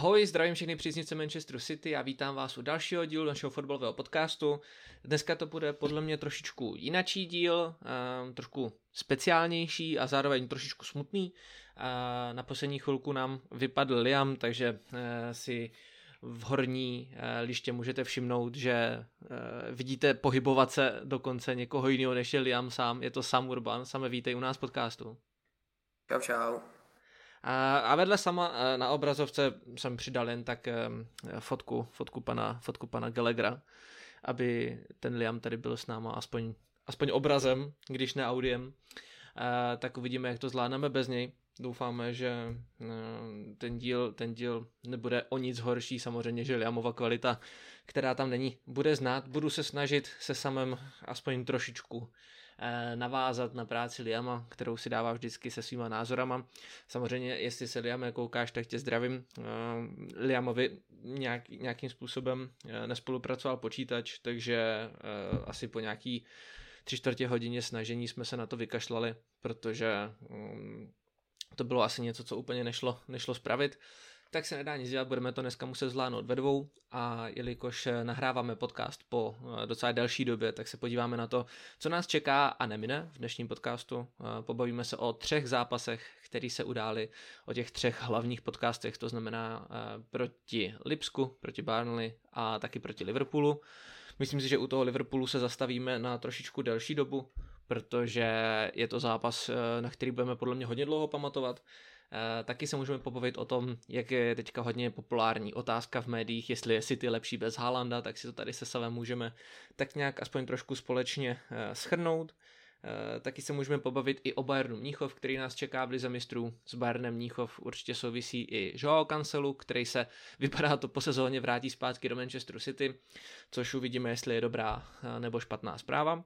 Ahoj, zdravím všechny příznivce Manchesteru City a vítám vás u dalšího dílu našeho fotbalového podcastu. Dneska to bude podle mě trošičku jinačí díl, um, trošku speciálnější a zároveň trošičku smutný. Uh, na poslední chvilku nám vypadl Liam, takže uh, si v horní uh, liště můžete všimnout, že uh, vidíte pohybovat se dokonce někoho jiného než je Liam sám. Je to Sam Urban. Same vítej u nás podcastu. Čau, čau. A vedle sama na obrazovce jsem přidal jen tak fotku, fotku pana, fotku pana Gallaghera, aby ten Liam tady byl s náma aspoň, aspoň obrazem, když ne audiem. Tak uvidíme, jak to zvládneme bez něj. Doufáme, že eh, ten díl, ten díl nebude o nic horší, samozřejmě, že Liamova kvalita, která tam není, bude znát. Budu se snažit se samem aspoň trošičku navázat na práci Liama, kterou si dává vždycky se svýma názorama. Samozřejmě, jestli se Liam koukáš, tak tě zdravím. Eh, Liamovi nějak, nějakým způsobem eh, nespolupracoval počítač, takže asi po nějaký tři čtvrtě hodině snažení jsme se na to vykašlali, protože mm, to bylo asi něco, co úplně nešlo, nešlo spravit tak se nedá nic dělat, budeme to dneska muset zvládnout ve dvou a jelikož eh, nahráváme podcast po eh, docela delší době, tak se podíváme na to, co nás čeká a nemine v dnešním podcastu. Eh, pobavíme se o třech zápasech, které se udály, o těch třech hlavních podcastech, to znamená proti Lipsku, proti Barnley a taky proti Liverpoolu. Myslím si, že u toho Liverpoolu se zastavíme na trošičku delší dobu, protože je to zápas, na který budeme podle mě hodně dlouho pamatovat. Eh, taky se můžeme pobavit o tom, jak je teďka hodně populární otázka v médiích, jestli je City lepší bez Haalanda, tak si to tady se Savem můžeme tak nějak aspoň trošku společně eh, schrnout. Eh, taky se můžeme pobavit i o Bayernu Mníchov, který nás čeká v Lize mistrů. S Bayernem Mníchov určitě souvisí i Joao Cancelu, který se vypadá to po sezóně vrátí zpátky do Manchesteru City, což uvidíme, jestli je dobrá nebo špatná zpráva.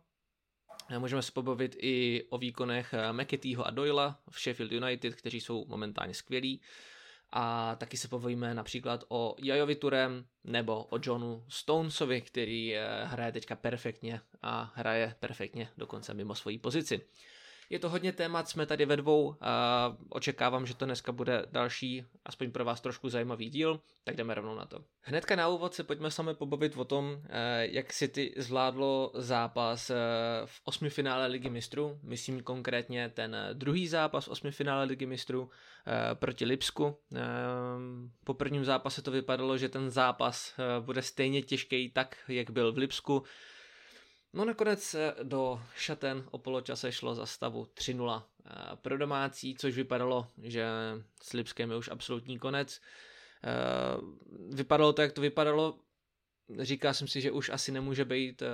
Můžeme se pobavit i o výkonech eh, McAteeho a Doyla v Sheffield United, kteří jsou momentálně skvělí. A taky se povíme například o Jajovi Turem nebo o Johnu Stonesovi, který eh, hraje teďka perfektně a hraje perfektně dokonce mimo svoji pozici. Je to hodně témat, jsme tady ve dvou a očekávám, že to dneska bude další, aspoň pro vás trošku zajímavý díl, tak jdeme rovnou na to. Hnedka na úvod se pojďme sami pobavit o tom, eh, jak City zvládlo zápas eh, v osmi finále Ligy mistrů, myslím konkrétně ten druhý zápas v osmi finále Ligy mistrů eh, proti Lipsku. Po prvním zápase to vypadalo, že ten zápas bude stejně těžký tak, jak byl v Lipsku, No nakonec do šaten o poločase šlo za stavu 3-0 eh, pro domácí, což vypadalo, že s Lipskem je už absolutní konec. Eh, vypadalo to, jak to vypadalo. Říká jsem si, že už asi nemůže být eh,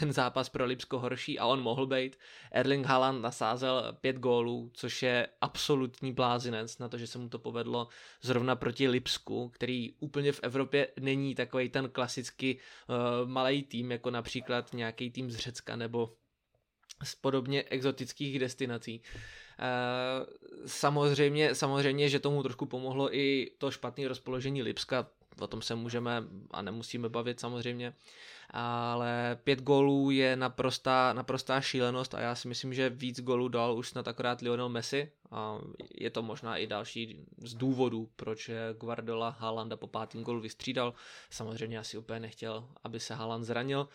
ten zápas pro Lipsko horší a on mohl být. Erling Haaland nasázel pět gólů, což je absolutní blázinec na to, že se mu to povedlo zrovna proti Lipsku, který úplně v Evropě není takový ten klasický uh, malý tým, jako například nějaký tým z Řecka nebo z podobně exotických destinací. Uh, samozřejmě, samozřejmě, že tomu trošku pomohlo i to špatné rozpoložení Lipska, o tom se můžeme a nemusíme bavit samozřejmě, ale pět gólů je naprostá, naprostá šílenost a já si myslím, že víc gólů dal už snad akorát Lionel Messi a je to možná i další z důvodů, proč Guardiola Haalanda po pátém golu vystřídal. Samozřejmě asi úplně nechtěl, aby se Haaland zranil.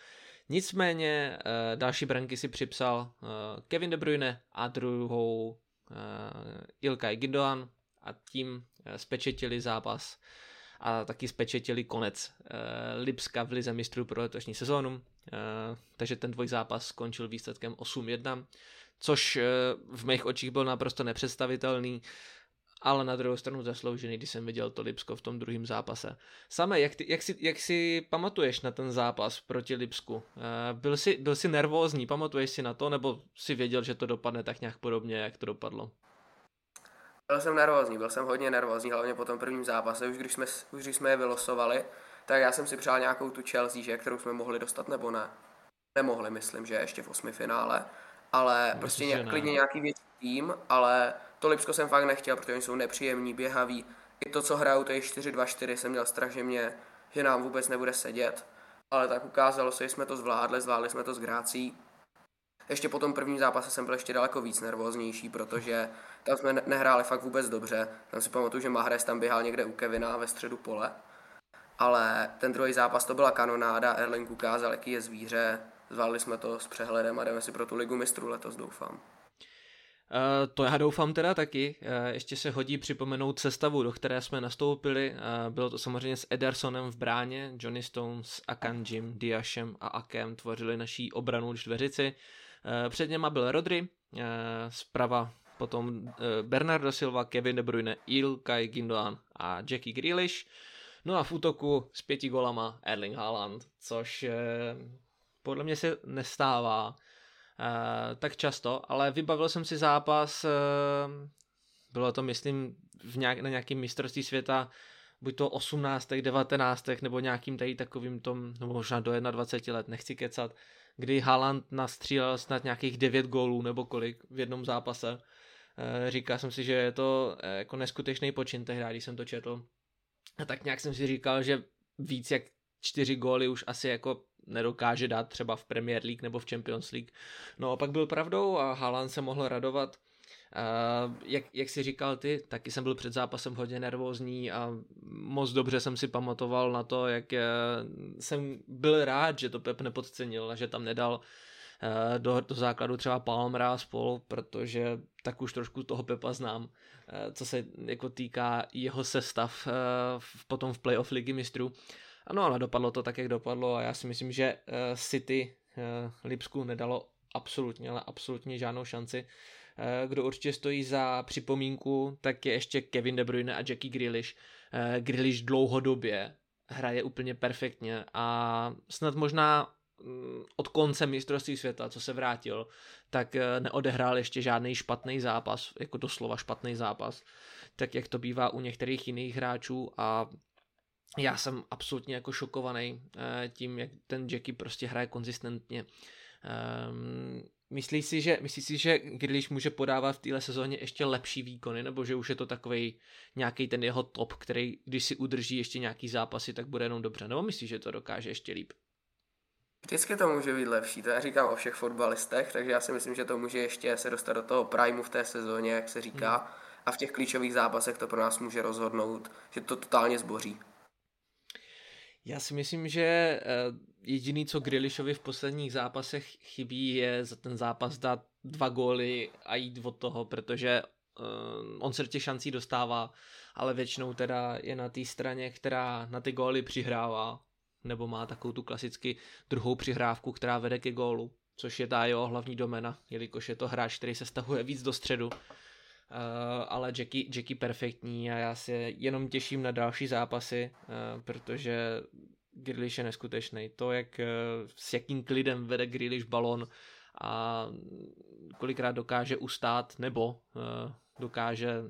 Nicméně eh, další branky si připsal eh, Kevin De Bruyne a druhou eh, Ilkay Gindogan a tím spečetili zápas a taky spečetili konec uh, Lipska v Lize mistrů pro letošní sezónu, uh, takže ten dvoj zápas skončil výsledkem 8-1, což uh, v mých očích byl naprosto nepředstavitelný, ale na druhou stranu zasloužený, když jsem viděl to Lipsko v tom druhém zápase. Samé, jak, ty, jak, si, jak si pamatuješ na ten zápas proti Lipsku? Uh, byl, jsi, byl jsi nervózní, pamatuješ si na to, nebo si věděl, že to dopadne tak nějak podobně, jak to dopadlo? Byl jsem nervózní, byl jsem hodně nervózní, hlavně po tom prvním zápase, už když jsme, už když jsme je vylosovali, tak já jsem si přál nějakou tu Chelsea, že, kterou jsme mohli dostat nebo ne. Nemohli, myslím, že ještě v osmi finále, ale myslím, prostě ně, klidně nějaký větší tým, ale to Lipsko jsem fakt nechtěl, protože oni jsou nepříjemní, běhaví. I to, co hrajou, to je 4-2-4, jsem měl strach, že, mě, že nám vůbec nebude sedět. Ale tak ukázalo se, že jsme to zvládli, zvládli jsme to s Grácí. Ještě po tom prvním zápase jsem byl ještě daleko víc nervóznější, protože tam jsme nehráli fakt vůbec dobře. Tam si pamatuju, že Mahrez tam běhal někde u Kevina ve středu pole. Ale ten druhý zápas to byla kanonáda, Erling ukázal, jaký je zvíře, zvládli jsme to s přehledem a jdeme si pro tu ligu mistrů letos, doufám. Uh, to já doufám teda taky. Uh, ještě se hodí připomenout sestavu, do které jsme nastoupili. Uh, bylo to samozřejmě s Edersonem v bráně, Johnny Stones, Akanjim, Diashem a Akem tvořili naší obranu čtveřici. Před něma byl Rodri, uh, zprava potom uh, Bernardo Silva, Kevin De Bruyne, Ilkay Gindoan a Jackie Grealish. No a v útoku s pěti golama Erling Haaland, což podle mě se nestává tak často, ale vybavil jsem si zápas, bylo to myslím v nějak, na nějakém mistrovství světa, buď to 18. 19. nebo nějakým tady takovým tom, nebo možná do 21 let, nechci kecat, kdy Haaland nastřílel snad nějakých 9 gólů nebo kolik v jednom zápase. Říkal jsem si, že je to jako neskutečný počin tehdy, když jsem to četl. A tak nějak jsem si říkal, že víc jak čtyři góly už asi jako nedokáže dát třeba v Premier League nebo v Champions League. No a pak byl pravdou a Haaland se mohl radovat. Uh, jak, jak si říkal ty, taky jsem byl před zápasem hodně nervózní a moc dobře jsem si pamatoval na to, jak uh, jsem byl rád, že to Pep nepodcenil a že tam nedal uh, do, do základu třeba Palmera a spol, protože tak už trošku toho Pepa znám, co se jako týká jeho sestav potom v playoff ligy mistrů. Ano, ale dopadlo to tak, jak dopadlo a já si myslím, že City Lipsku nedalo absolutně, ale absolutně žádnou šanci. Uh, kdo určitě stojí za připomínku, tak je ještě Kevin De Bruyne a Jackie Grealish. Uh, Grealish dlouhodobě hraje úplně perfektně a snad možná mm, od konce mistrovství světa, co se vrátil, tak neodehrál ještě žádný špatný zápas, jako doslova špatný zápas, tak jak to bývá u některých jiných hráčů a já jsem absolutně jako šokovaný eh, tím, jak ten Jackie prostě hraje konzistentně. Um, myslíš si, že, myslíš si, že když může podávat v téhle sezóně ještě lepší výkony, nebo že už je to takový nějaký ten jeho top, který když si udrží ještě nějaký zápasy, tak bude jenom dobře, nebo myslíš, že to dokáže ještě líp? Vždycky to může být lepší, to já říkám o všech fotbalistech, takže já si myslím, že to může ještě se dostat do toho primeu v té sezóně, jak se říká, hmm. a v těch klíčových zápasech to pro nás může rozhodnout, že to totálně zboří. Já si myslím, že eh, jediný, co Grilishovi v posledních zápasech chybí, je za ten zápas dát dva góly a jít od toho, protože uh, on se těch šancí dostává, ale většinou teda je na té straně, která na ty góly přihrává, nebo má takovou tu klasicky druhou přihrávku, která vede ke gólu, což je ta jeho hlavní domena, jelikož je to hráč, který se stahuje víc do středu Uh, ale Jackie, Jackie perfektní a já se jenom těším na další zápasy, uh, protože Grealish je neskutečný. To, jak uh, s jakým klidem vede Grealish balon a kolikrát dokáže ustát nebo uh, dokáže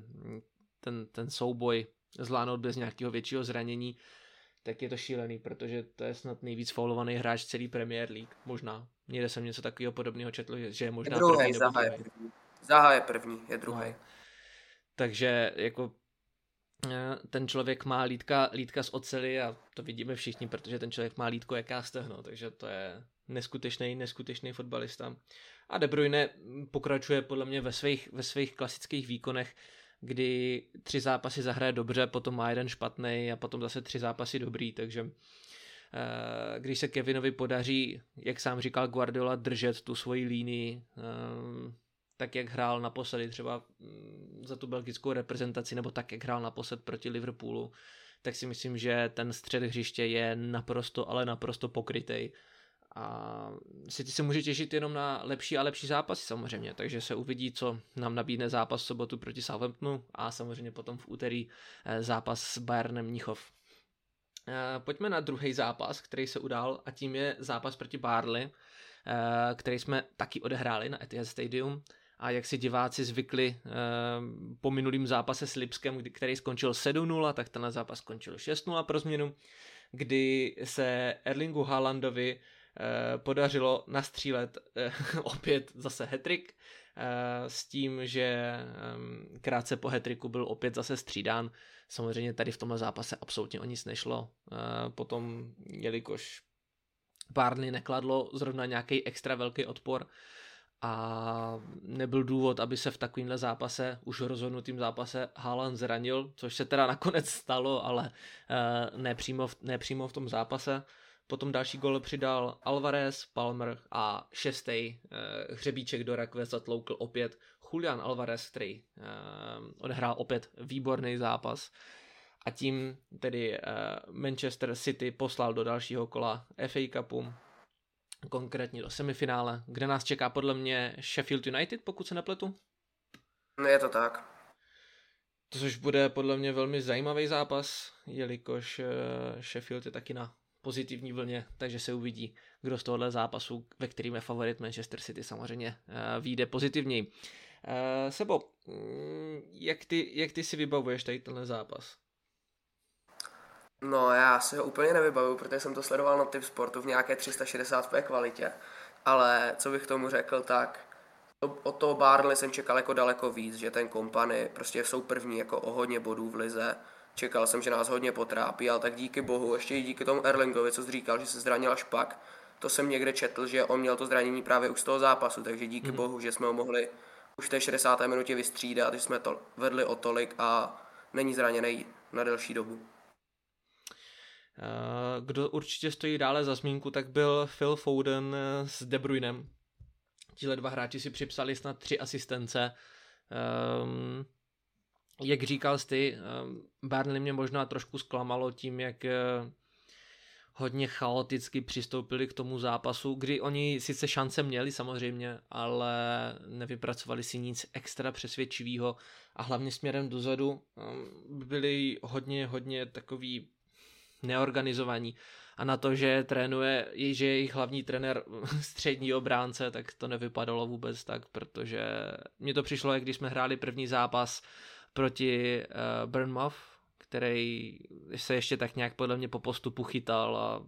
ten, ten souboj zvládnout bez nějakého většího zranění, tak je to šílený, protože to je snad nejvíc faulovaný hráč celý Premier League. Možná. Někde jsem něco takového podobného četl, že je možná druhý, první nebo Zaha je první, je druhý. No. Takže jako eh, ten člověk má lítka, lítka z ocely a to vidíme všichni, protože ten člověk má lítko jaká stehno, takže to je neskutečný, neskutečný fotbalista. A De Bruyne pokračuje podle mě ve svých, ve svých klasických výkonech, kdy tři zápasy zahraje dobře, potom má jeden špatný a potom zase tři zápasy dobrý, takže eh, když se Kevinovi podaří, jak sám říkal Guardiola, držet tu svoji línii, eh, tak jak hrál naposledy třeba mm, za tu belgickou reprezentaci, nebo tak jak hrál naposled proti Liverpoolu, tak si myslím, že ten střed hřiště je naprosto, ale naprosto pokrytej. A City se může těšit jenom na lepší a lepší zápasy samozřejmě, takže se uvidí, co nám nabídne zápas v sobotu proti Southamptonu a samozřejmě potom v úterý eh, zápas s Bayernem Mnichov. Eh, pojďme na druhý zápas, který se udál a tím je zápas proti Barley, eh, který jsme taky odehráli na Etihad Stadium a jak si diváci zvykli eh, po minulým zápase s Lipskem, který skončil 7-0, tak ten zápas skončil 6-0 pro změnu, kdy se Erlingu Haalandovi eh, podařilo nastřílet eh, opět zase hetrik s tím, že krátce po hetriku byl opět zase střídán. Samozřejmě tady v tomhle zápase absolutně o nic nešlo. Potom, jelikož Barney nekladlo zrovna nějaký extra velký odpor, a nebyl důvod, aby se v takovémhle zápase, už rozhodnutým zápase, Haaland zranil, což se teda nakonec stalo, ale uh, nepřímo, v, nepřímo v tom zápase. Potom další gol přidal Alvarez, Palmer a šestý uh, hřebíček do rakve zatloukl opět Julian Alvarez, který uh, odehrál opět výborný zápas. A tím tedy Manchester City poslal do dalšího kola FA Cupu, konkrétně do semifinále, kde nás čeká podle mě Sheffield United, pokud se nepletu. No je to tak. Což bude podle mě velmi zajímavý zápas, jelikož Sheffield je taky na pozitivní vlně, takže se uvidí, kdo z tohohle zápasu, ve kterým je favorit Manchester City, samozřejmě vyjde pozitivněji. Sebo, mm, jak ty, jak ty si vybavuješ tady tenhle zápas? No já si ho úplně nevybavuju, protože jsem to sledoval na typ sportu v nějaké 360p kvalitě. Ale co bych tomu řekl, tak to, od toho Barnley jsem čekal jako daleko víc, že ten kompany prostě jsou první jako o hodně bodů v lize. Čekal jsem, že nás hodně potrápí, ale tak díky bohu, ještě i díky tomu Erlingovi, co říkal, že se zranil až pak, to jsem někde četl, že on měl to zranění právě už z toho zápasu, takže díky mm. bohu, že jsme ho mohli už v té 60. minutě vystřídat, že jsme to vedli o tolik a není zraněný na delší dobu. Eh, kdo určitě stojí dále za zmínku, tak byl Phil Foden eh, s De Bruynem. Tile dva hráči si připsali snad tři asistence. Um, jak říkal jsi, um, Burnley mě možná trošku zklamalo tím, jak uh, hodně chaoticky přistoupili k tomu zápasu, kdy oni sice šance měli samozřejmě, ale nevypracovali si nic extra přesvědčivého a hlavně směrem dozadu um, byli hodně, hodně takový neorganizovaní. A na to, že trénuje, že je jejich hlavní trenér střední obránce, tak to nevypadalo vůbec tak, protože mně to přišlo, jak když jsme hráli první zápas proti uh, Burnmouth, který se ještě tak nějak podle mě po postupu chytal a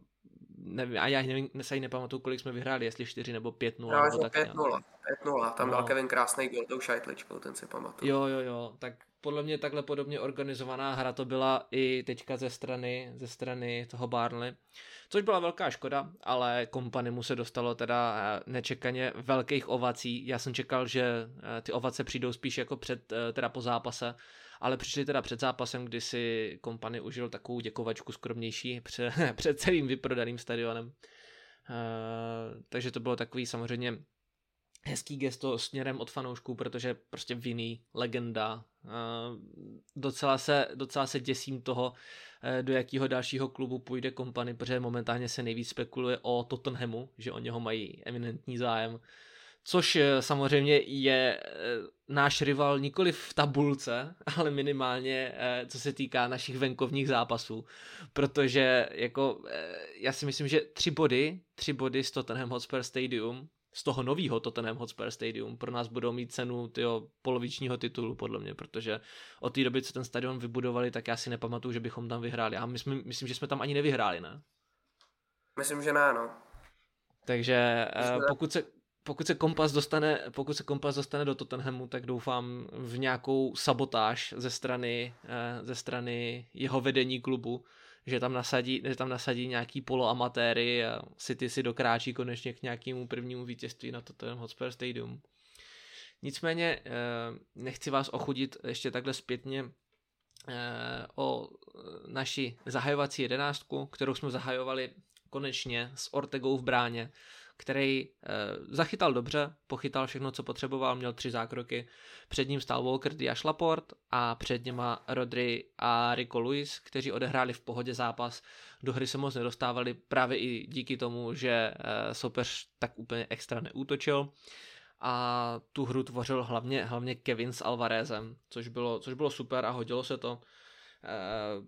nevím, a já nevím, se ani nepamatuju, kolik jsme vyhráli, jestli 4 nebo 5-0. Já, nebo tak 5-0, 5-0, tam no. dal Kevin krásný gol tou šajtličkou, ten si pamatuju. Jo, jo, jo, tak podle mě takhle podobně organizovaná hra to byla i teďka ze strany, ze strany toho Barnley, což byla velká škoda, ale kompany mu se dostalo teda eh, nečekaně velkých ovací. Já jsem čekal, že eh, ty ovace přijdou spíš jako před, eh, teda po zápase, ale přišli teda před zápasem, kdy si kompany užil takovou děkovačku skromnější před, před celým vyprodaným stadionem. Uh, takže to bylo takový samozřejmě hezký gesto směrem od fanoušků, protože prostě vinný, legenda. Docela se, docela se děsím toho, eh, do jakého dalšího klubu půjde kompany, protože momentálně se nejvíc spekuluje o Tottenhamu, že o něho mají eminentní zájem. Což eh, samozřejmě je eh, náš rival nikoli v tabulce, ale minimálně co se týká našich venkovních zápasů, protože jako já si myslím, že tři body, tři body z Tottenham Hotspur Stadium z toho nového Tottenham Hotspur Stadium pro nás budou mít cenu tyjo, polovičního titulu, podle mě, protože od té doby, co ten stadion vybudovali, tak já si nepamatuju, že bychom tam vyhráli. A my jsme, myslím, že jsme tam ani nevyhráli, ne? Myslím, že ne, no. Takže pokud se, pokud se kompas dostane, pokud se kompas dostane do Tottenhamu, tak doufám v nějakou sabotáž ze strany, uh, ze strany jeho vedení klubu, že tam nasadí, že tam nasadí nějaký poloamatéry a City si dokráčí konečně k nějakému prvnímu vítězství na Tottenham Hotspur Stadium. Nicméně eh, nechci vás ochudit ještě takhle zpětně eh, o naši zahajovací jedenáctku, kterou jsme zahajovali konečně s Ortegou v bráně který eh, zachytal dobře, pochytal všechno, co potřeboval, měl tři zákroky. Před ním stál Walker Diaz Laport a před něma Rodri a Rico Luis, kteří odehráli v pohodě zápas. Do hry se moc nedostávali právě i díky tomu, že eh, soupeř tak úplně extra neútočil a tu hru tvořil hlavně, hlavně Kevin s Alvarezem, což bylo, což bylo super a hodilo se to. Eh,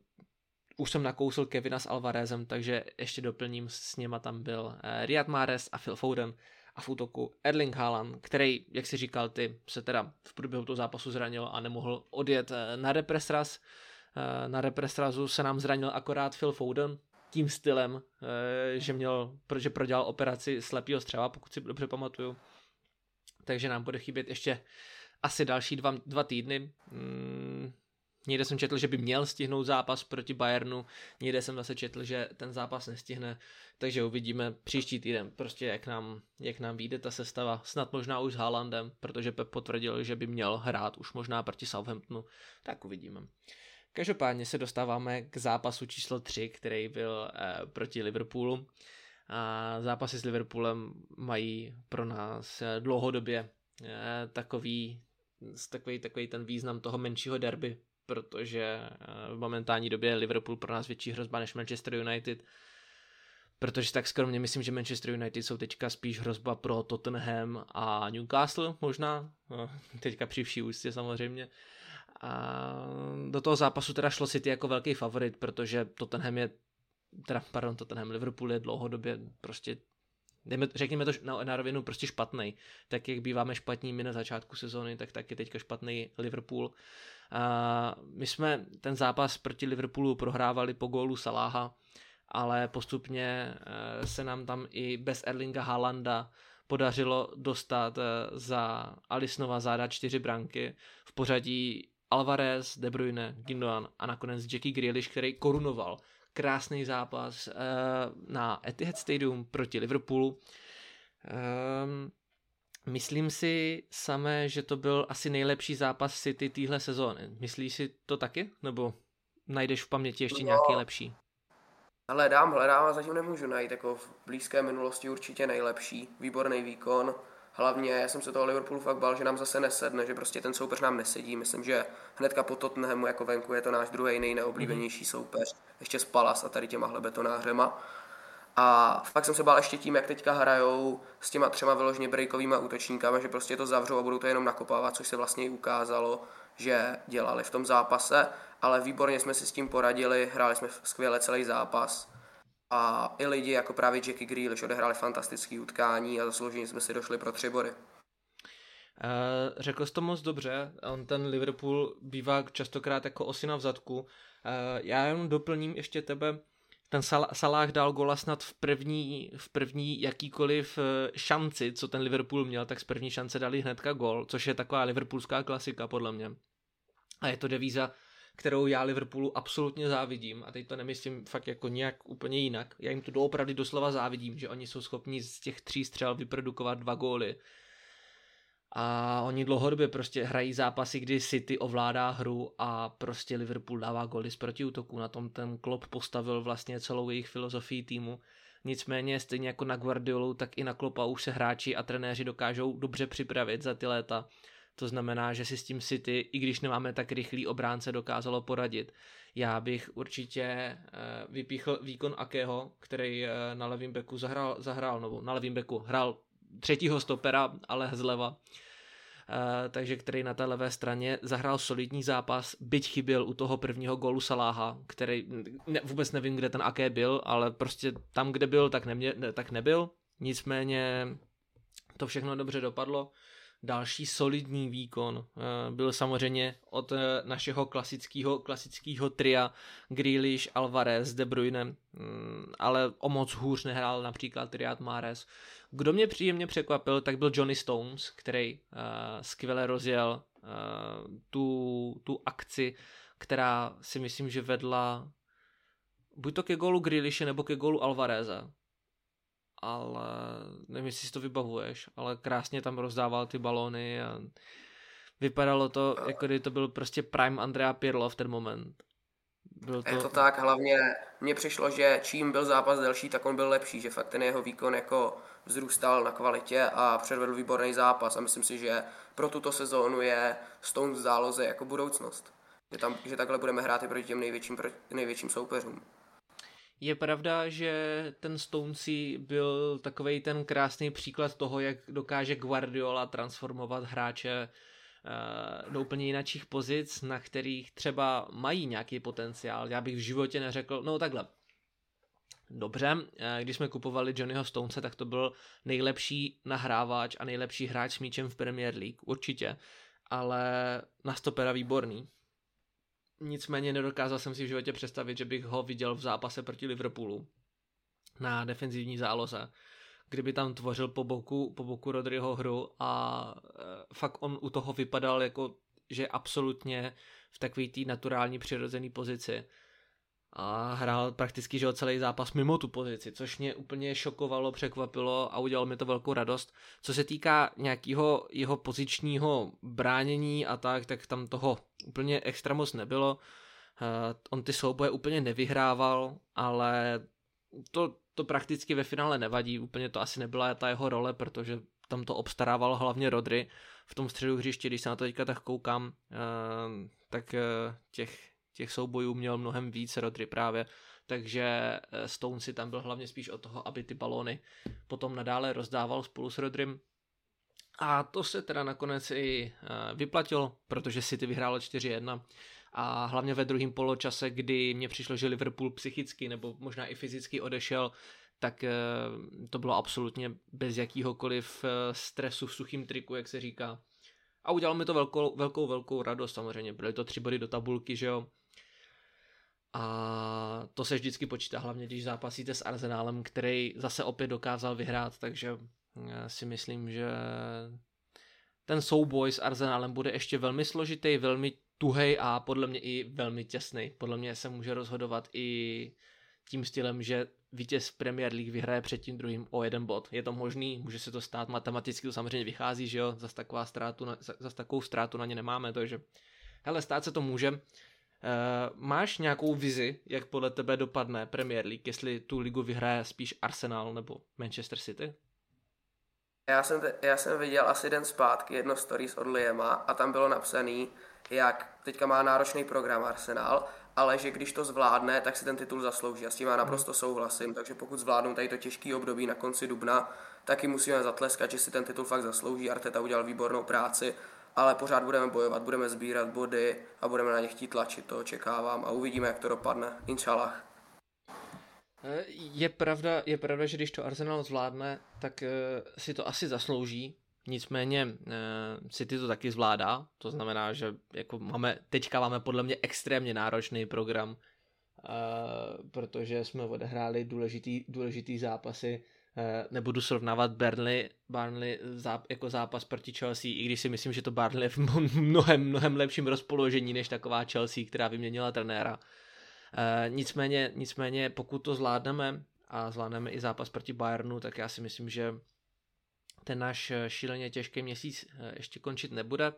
už jsem nakousl Kevina s Alvarezem, takže ještě doplním, s něma tam byl uh, Riyad Mahrez a Phil Foden a v útoku Erling Haaland, který, jak si říkal ty, se teda v průběhu toho zápasu zranil a nemohl odjet uh, na represraz. Uh, na represrazu se nám zranil akorát Phil Foden, tím stylem, že měl, protože prodělal operaci slepého střeva, pokud si dobře pamatuju. Takže nám bude chybět ještě asi další dva, dva týdny. Mm, Někde jsem četl, že by měl stihnout zápas proti Bayernu, někde jsem zase četl, že ten zápas nestihne, takže uvidíme příští týden, prostě jak nám, jak nám vyjde ta sestava, snad možná už s Haalandem, protože Pep potvrdil, že by měl hrát už možná proti Southamptonu, tak uvidíme. Každopádně se dostáváme k zápasu číslo 3, který byl eh, proti Liverpoolu. A zápasy s Liverpoolem mají pro nás eh, dlouhodobě eh, takový, takový, takový ten význam toho menšího derby, protože eh, v momentální době je Liverpool pro nás větší hrozba než Manchester United. Protože tak skromně myslím, že Manchester United jsou teďka spíš hrozba pro Tottenham a Newcastle možná, no, teďka při vší ústě samozřejmě. A do toho zápasu teda šlo City jako velký favorit, protože Tottenham je, teda pardon, Tottenham, Liverpool je dlouhodobě prostě dejme, řekněme to na, na rovinu prostě špatný. Tak jak býváme špatní my na začátku sezóny, tak tak je teďka špatný Liverpool. My jsme ten zápas proti Liverpoolu prohrávali po gólu Saláha, ale postupně eh, se nám tam i bez Erlinga Haalanda podařilo dostat eh, za Alisnova záda čtyři branky v pořadí Alvarez, De Bruyne, Gindogan a nakonec Jackie Grealish, který korunoval krásný zápas uh, na Etihad Stadium proti Liverpoolu. Um, myslím si samé, že to byl asi nejlepší zápas City téhle sezóny. Myslíš si to taky? Nebo najdeš v paměti ještě no, nějaký lepší? Hledám, hledám a zatím nemůžu najít. Jako v blízké minulosti určitě nejlepší. Výborný výkon Hlavně já jsem se toho Liverpoolu fakt bál, že nám zase nesedne, že prostě ten soupeř nám nesedí. Myslím, že hnedka po Tottenhamu jako venku je to náš druhý nejneoblíbenější soupeř, ještě s Palas a tady těmahle betonářema. A fakt jsem se bál ještě tím, jak teďka hrajou s těma třema vyloženě breakovými útočníkama, že prostě to zavřou a budou to jenom nakopávat, což se vlastně ukázalo, že dělali v tom zápase, ale výborně jsme si s tím poradili, hráli jsme skvěle celý zápas a i lidi jako právě Jackie Grealish odehráli fantastické utkání a zaslouženě jsme si došli pro tři body. Uh, řekl jsi to moc dobře, on ten Liverpool bývá častokrát jako osina v zadku. Uh, já jenom doplním ještě tebe, ten Sal- Salah dal gola snad v první, v první jakýkoliv eh, šanci, co ten Liverpool měl, tak z první šance dali hnedka gol, což je taková liverpoolská klasika podle mě. A je to devíza kterou já Liverpoolu absolutně závidím a teď to nemyslím fakt jako nějak úplně jinak. Já jim to doopravdy doslova závidím, že oni jsou schopni z těch tří střel vyprodukovat dva góly. A oni dlouhodobě prostě hrají zápasy, kdy City ovládá hru a prostě Liverpool dává góly z protiútoku. Na tom ten Klopp postavil vlastně celou jejich filozofii týmu. Nicméně stejně jako na Guardiolu, tak i na Klopa už se hráči a trenéři dokážou dobře připravit za ty léta to znamená, že si s tím City, i když nemáme tak rychlý obránce, dokázalo poradit. Já bych určitě eh, vypíchl výkon Akého, který eh, na levém beku zahrál, zahrál nebo na levém beku hrál třetího stopera, ale zleva. Uh, takže který na té levé straně zahrál solidní zápas, byť chyběl u toho prvního gólu Saláha, který ne, vůbec nevím, kde ten Aké byl, ale prostě tam, kde byl, tak, nemě, ne, tak nebyl. Nicméně to všechno dobře dopadlo. Další solidní výkon eh, byl samozřejmě od eh, našeho klasického, klasického tria Grealish, Alvarez, De Bruyne, mm, ale o moc hůř nehrál například Riyad Mahrez. Kdo mě příjemně překvapil, tak byl Johnny Stones, který uh, skvěle rozjel uh, tu, tu akci, která si myslím, že vedla buď to ke golu Grealishe nebo ke golu Alvareza ale nevím, jestli si to vybavuješ, ale krásně tam rozdával ty balony a vypadalo to, jako kdyby to byl prostě prime Andrea Pirlo v ten moment. Byl to... Je to tak, hlavně mně přišlo, že čím byl zápas delší, tak on byl lepší, že fakt ten jeho výkon jako vzrůstal na kvalitě a předvedl výborný zápas a myslím si, že pro tuto sezónu je Stones v záloze jako budoucnost. Že, tam, že takhle budeme hrát i proti těm největším, proti největším soupeřům. Je pravda, že ten Stonesy byl takový ten krásný příklad toho, jak dokáže Guardiola transformovat hráče do úplně jiných pozic, na kterých třeba mají nějaký potenciál. Já bych v životě neřekl, no takhle, Dobře, eh, když jsme kupovali Johnnyho Stonese, tak to byl nejlepší nahrávač a nejlepší hráč s míčem v Premier League, určitě, ale na stopera výborný. Nicméně nedokázal jsem si v životě představit, že bych ho viděl v zápase proti Liverpoolu na defenzivní záloze, kdyby tam tvořil po boku, po boku Rodryho hru a e, fakt on u toho vypadal jako, že absolutně v takové té naturální přirozené pozici a hrál prakticky že celý zápas mimo tu pozici, což mě úplně šokovalo, překvapilo a udělalo mi to velkou radost. Co se týká nějakého jeho pozičního bránění a tak, tak tam toho úplně extra moc nebylo. Uh, on ty souboje úplně nevyhrával, ale to, to prakticky ve finále nevadí, úplně to asi nebyla ta jeho role, protože tam to obstarával hlavně Rodry v tom středu hřiště, když se na to teďka tak koukám, uh, tak uh, těch těch soubojů měl mnohem víc Rodry právě, takže eh, Stone si tam byl hlavně spíš o toho, aby ty balóny potom nadále rozdával spolu s Rodrym. A to se teda nakonec i eh, vyplatilo, protože City vyhrálo 4-1 a hlavně ve druhém poločase, kdy mě přišlo, že Liverpool psychicky nebo možná i fyzicky odešel, tak eh, to bylo absolutně bez jakýhokoliv stresu v suchým triku, jak se říká. A udělalo mi to velkou, velkou, velkou radost samozřejmě. Byly to tři body do tabulky, že jo. A to se vždycky počítá, hlavně když zápasíte s Arsenálem, který zase opět dokázal vyhrát, takže já si myslím, že ten souboj s Arsenálem bude ještě velmi složitý, velmi tuhej a podle mě i velmi těsný. Podle mě se může rozhodovat i tím stylem, že vítěz Premier League vyhraje před tím druhým o jeden bod. Je to možný, může se to stát, matematicky to samozřejmě vychází, že jo, zase, taková ztrátu na, zase takovou ztrátu na ně nemáme, takže hele, stát se to může. Uh, máš nějakou vizi, jak podle tebe dopadne Premier League, jestli tu ligu vyhraje spíš Arsenal nebo Manchester City? Já jsem, te, já jsem viděl asi den zpátky jedno stories od Liema a tam bylo napsaný, jak teďka má náročný program Arsenal, ale že když to zvládne, tak si ten titul zaslouží. A s tím já naprosto souhlasím, takže pokud zvládnou tady to těžký období na konci dubna, taky musíme zatleskat, že si ten titul fakt zaslouží. Arteta udělal výbornou práci ale pořád budeme bojovat, budeme sbírat body a budeme na ně chtít tlačit, to očekávám a uvidíme, jak to dopadne, inshallah. Eh, je pravda, je pravda, že když to Arsenal zvládne, tak uh, si to asi zaslouží. Nicméně uh, City to taky zvládá, to znamená, že jako máme, teďka máme podle mě extrémně náročný program, protože jsme odehráli důležitý, důležitý zápasy Eh, nebudu srovnávat Burnley, Burnley záp, jako zápas proti Chelsea, i když si myslím, že to Burnley je v mnohem, mnohem lepším rozpoložení než taková Chelsea, která vyměnila trenéra. E, nicméně, nicméně, pokud to zvládneme a zvládneme i zápas proti Bayernu, tak já si myslím, že ten náš šíleně těžký měsíc eh, ještě končit nebude.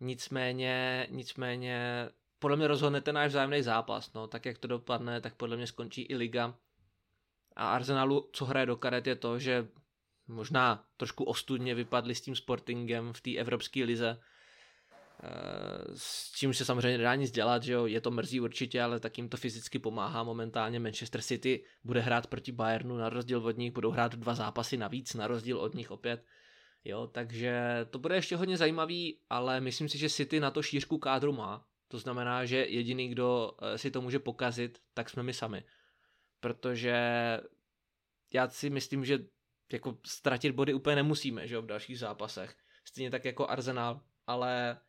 Nicméně, nicméně podle mě rozhodne ten náš vzájemný zápas. No, tak jak to dopadne, tak podle mě skončí i liga a Arsenalu, co hraje do karet, je to, že možná trošku ostudně vypadli s tím Sportingem v té evropské lize, eh, s čím se samozřejmě nedá nic dělat, že jo, je to mrzí určitě, ale tak jim to fyzicky pomáhá momentálně. Manchester City bude hrát proti Bayernu, na rozdíl od nich budou hrát dva zápasy navíc, na rozdíl od nich opět. Jo, takže to bude ještě hodně zajímavý, ale myslím si, že City na to šířku kádru má. To znamená, že jediný, kdo eh, si to může pokazit, tak jsme my sami protože já si myslím, že jako ztratit body úplně nemusíme, že jo, v dalších zápasech. Stejně tak jako Arsenal, ale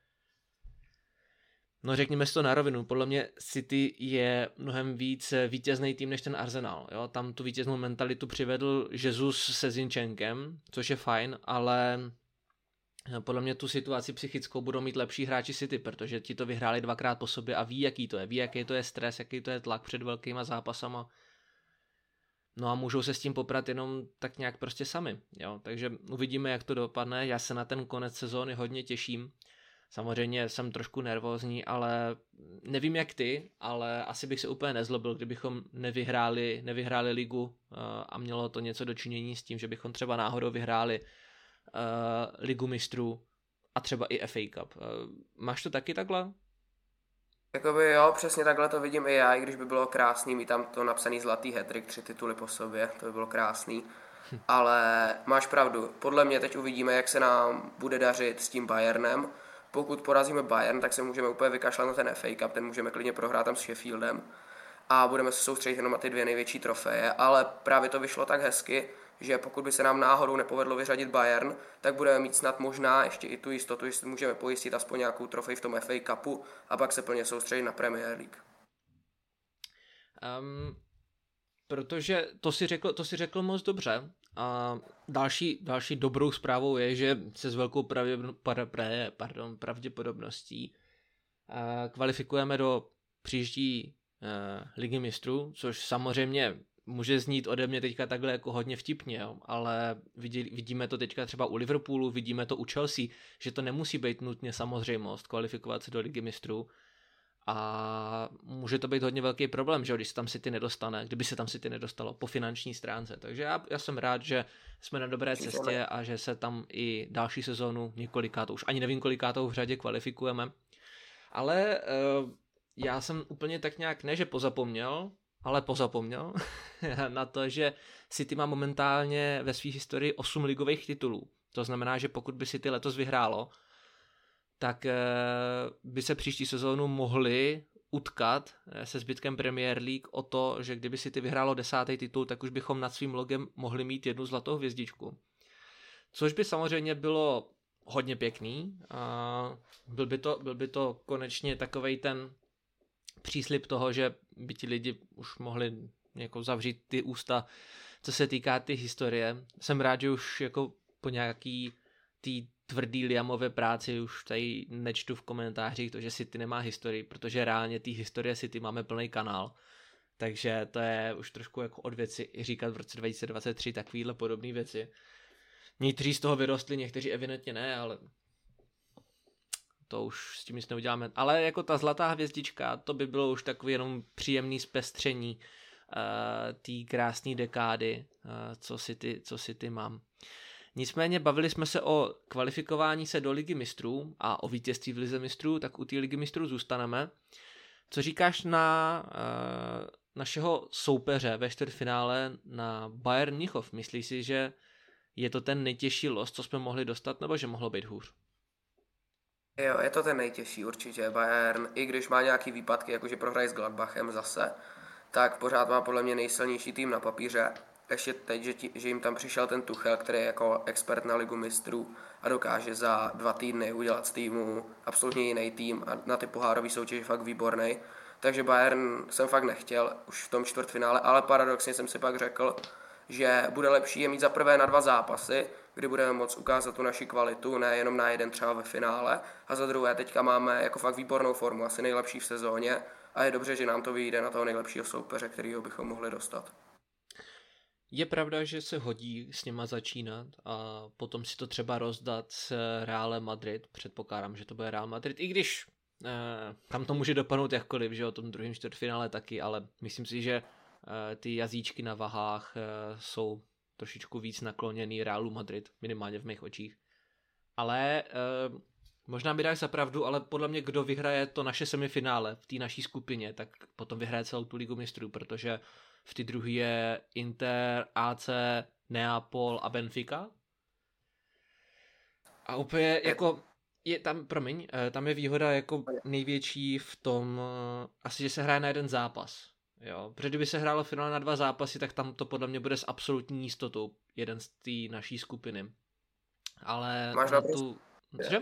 no řekněme si to na rovinu, podle mě City je mnohem víc vítězný tým než ten Arsenal, jo, tam tu vítěznou mentalitu přivedl Jesus se Zinčenkem, což je fajn, ale podle mě tu situaci psychickou budou mít lepší hráči City, protože ti to vyhráli dvakrát po sobě a ví, jaký to je, ví, jaký to je stres, jaký to je tlak před velkýma zápasama No a můžou se s tím poprat jenom tak nějak prostě sami, jo. Takže uvidíme, jak to dopadne. Já se na ten konec sezóny hodně těším. Samozřejmě jsem trošku nervózní, ale nevím jak ty, ale asi bych se úplně nezlobil, kdybychom nevyhráli, nevyhráli ligu eh, a mělo to něco dočinění s tím, že bychom třeba náhodou vyhráli uh, ligu mistrů a třeba i FA Cup. Uh, máš to taky takhle? Jakoby jo, přesně takhle to vidím i já, i když by bylo krásný, mít tam to napsaný zlatý hetrik, tři tituly po sobě, to by bylo krásný. Ale máš pravdu, podle mě teď uvidíme, jak se nám bude dařit s tím Bayernem. Pokud porazíme Bayern, tak se můžeme úplně vykašlat na ten FA Cup, ten můžeme klidně prohrát tam s Sheffieldem a budeme se soustředit jenom na ty dvě největší trofeje, ale právě to vyšlo tak hezky, že pokud by se nám náhodou nepovedlo vyřadit Bayern, tak budeme mít snad možná ještě i tu jistotu, že můžeme pojistit aspoň nějakou trofej v tom FA Cupu a pak se plně soustředit na Premier League. Um, protože to si, řekl, to si řekl moc dobře. A další, další dobrou zprávou je, že se s velkou pravdě, pardon, pravděpodobností kvalifikujeme do příští uh, ligy mistrů, což samozřejmě může znít ode mě teďka takhle jako hodně vtipně, jo? ale vidí, vidíme to teďka třeba u Liverpoolu, vidíme to u Chelsea, že to nemusí být nutně samozřejmost kvalifikovat se do ligy mistrů a může to být hodně velký problém, že když se tam City nedostane, kdyby se tam City nedostalo po finanční stránce. Takže já, já jsem rád, že jsme na dobré cestě a že se tam i další sezónu několikátou, už ani nevím kolikátou v řadě kvalifikujeme. Ale uh, já jsem úplně tak nějak, ne že pozapomněl, ale pozapomněl na to, že City má momentálně ve své historii 8 ligových titulů. To znamená, že pokud by City letos vyhrálo, tak eh, by se příští sezónu mohli utkat eh, se zbytkem Premier League o to, že kdyby City vyhrálo desátý titul, tak už bychom nad svým logem mohli mít jednu zlatou hvězdičku. Což by samozřejmě bylo hodně pěkný a byl by to, byl by to konečně takovej ten příslip toho, že by ti lidi už mohli jako zavřít ty ústa, co se týká ty historie. Jsem rád, že už jako po nějaký tý tvrdý Liamové práci už tady nečtu v komentářích to, že City nemá historii, protože reálně ty historie City máme plný kanál. Takže to je už trošku jako od věci říkat v roce 2023 takovýhle podobné věci. Někteří z toho vyrostli, někteří evidentně ne, ale to už s tím nic neuděláme. Ale jako ta zlatá hvězdička, to by bylo už takový jenom příjemný zpestření uh, té krásné dekády, uh, co, si ty, co si ty mám. Nicméně bavili jsme se o kvalifikování se do ligy mistrů a o vítězství v lize mistrů, tak u té ligy mistrů zůstaneme. Co říkáš na uh, našeho soupeře ve čtvrtfinále na Bayern Mnichov? Myslíš si, že je to ten nejtěžší los, co jsme mohli dostat, nebo že mohlo být hůř? Jo, je to ten nejtěžší určitě. Bayern, i když má nějaký výpadky, jakože prohraje s Gladbachem zase, tak pořád má podle mě nejsilnější tým na papíře. Ještě teď, že, tí, že jim tam přišel ten Tuchel, který je jako expert na ligu mistrů a dokáže za dva týdny udělat z týmu absolutně jiný tým a na ty pohárové soutěže fakt výborný. Takže Bayern jsem fakt nechtěl už v tom čtvrtfinále, ale paradoxně jsem si pak řekl, že bude lepší je mít za prvé na dva zápasy, kdy budeme moct ukázat tu naši kvalitu, nejenom na jeden třeba ve finále. A za druhé, teďka máme jako fakt výbornou formu, asi nejlepší v sezóně a je dobře, že nám to vyjde na toho nejlepšího soupeře, kterýho bychom mohli dostat. Je pravda, že se hodí s něma začínat a potom si to třeba rozdat s Real Madrid. Předpokládám, že to bude Real Madrid, i když eh, tam to může dopadnout jakkoliv, že o tom druhém čtvrtfinále taky, ale myslím si, že eh, ty jazyčky na vahách eh, jsou trošičku víc nakloněný Realu Madrid, minimálně v mých očích. Ale uh, možná mi dáš za pravdu, ale podle mě kdo vyhraje to naše semifinále v té naší skupině, tak potom vyhraje celou tu ligu mistrů, protože v té druhé je Inter, AC, Neapol a Benfica. A úplně jako je tam, promiň, eh, tam je výhoda jako největší v tom, eh, asi že se hraje na jeden zápas. Jo, protože kdyby se hrálo finále na dva zápasy, tak tam to podle mě bude s absolutní jistotou jeden z té naší skupiny. Ale Máš na tu... Že?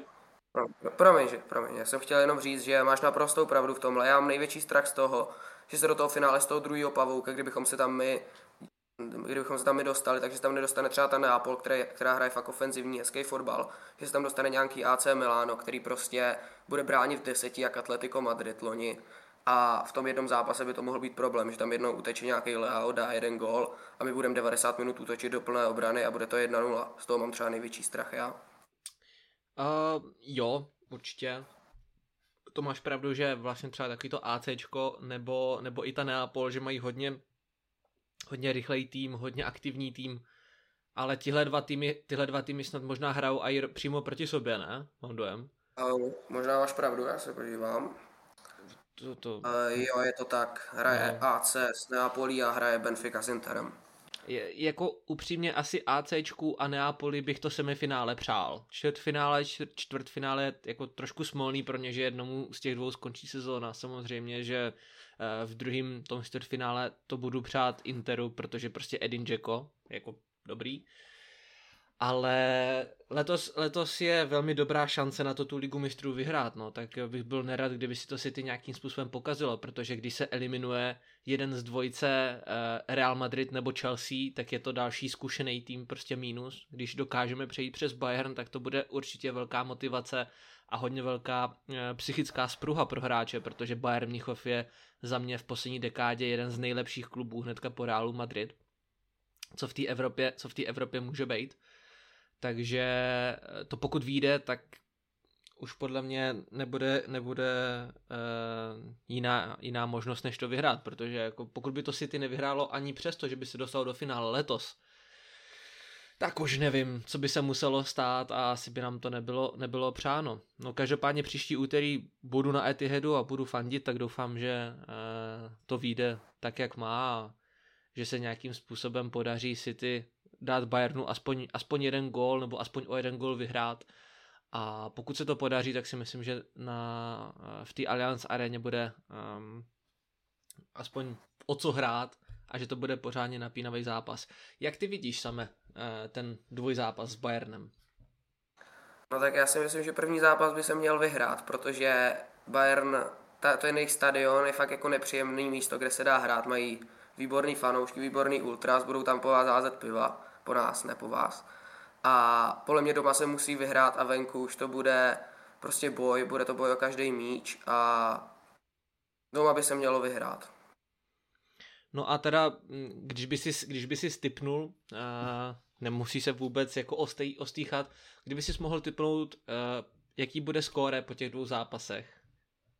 Promiň, že, promiň, já jsem chtěl jenom říct, že máš naprostou pravdu v tomhle. Já mám největší strach z toho, že se do toho finále z toho druhého pavouka, kdybychom se tam my kdybychom se tam my dostali, takže se tam nedostane třeba ta Neapol, která, která hraje fakt ofenzivní, hezký fotbal, že se tam dostane nějaký AC Milano, který prostě bude bránit v deseti jak Atletico Madrid loni a v tom jednom zápase by to mohl být problém, že tam jednou uteče nějaký Leo, dá jeden gol a my budeme 90 minut útočit do plné obrany a bude to 1-0. Z toho mám třeba největší strach já. Uh, jo, určitě. To máš pravdu, že vlastně třeba takový to ACčko nebo, nebo i ta Neapol, že mají hodně, hodně rychlej tým, hodně aktivní tým, ale tihle dva týmy, tyhle dva týmy snad možná hrajou i přímo proti sobě, ne? Mám dojem. Uh, možná máš pravdu, já se podívám. To, to... Uh, jo, je to tak. Hraje no. AC s Neapolí a hraje Benfica s Interem. Je, jako upřímně asi ACčku a Neapoli bych to semifinále přál. Čtvrtfinále, čtvrt, čtvrtfinále je jako trošku smolný pro ně, že jednomu z těch dvou skončí sezóna. Samozřejmě, že uh, v druhém tom čtvrtfinále to budu přát Interu, protože prostě Edin Dzeko, jako dobrý ale letos, letos je velmi dobrá šance na to tu ligu mistrů vyhrát, no, tak bych byl nerad, kdyby si to City nějakým způsobem pokazilo, protože když se eliminuje jeden z dvojce uh, Real Madrid nebo Chelsea, tak je to další zkušený tým prostě mínus. Když dokážeme přejít přes Bayern, tak to bude určitě velká motivace a hodně velká e, psychická spruha pro hráče, protože Bayern Mnichov je za mě v poslední dekádě jeden z nejlepších klubů hnedka po Realu Madrid, co v té Evropě, co v té Evropě může být. Takže e, to pokud vyjde, tak už podle mě nebude, nebude uh, jiná, jiná možnost, než to vyhrát, protože jako pokud by to City nevyhrálo ani přesto, že by se dostalo do finále letos, tak už nevím, co by se muselo stát a asi by nám to nebylo, nebylo přáno. No každopádně příští úterý budu na Etihadu a budu fandit, tak doufám, že uh, to vyjde tak, jak má a že se nějakým způsobem podaří City dát Bayernu aspoň, aspoň jeden gól nebo aspoň o jeden gól vyhrát a pokud se to podaří, tak si myslím, že na, eh, v té Allianz aréně bude um, aspoň o co hrát a že to bude pořádně napínavý zápas. Jak ty vidíš same uh, ten dvojzápas s Bayernem? No tak já si myslím, že první zápas by se měl vyhrát, protože Bayern, ta, to je jejich stadion, je fakt jako nepříjemný místo, kde se dá hrát, mají výborný fanoušky, výborný ultras, budou tam po vás házet piva, po nás, ne po vás a podle mě doma se musí vyhrát a venku už to bude prostě boj, bude to boj o každý míč a doma by se mělo vyhrát. No a teda, mm, když by si, když by si stipnul, uh, nemusí se vůbec jako ostý, ostýchat, kdyby si mohl typnout, uh, jaký bude skóre po těch dvou zápasech?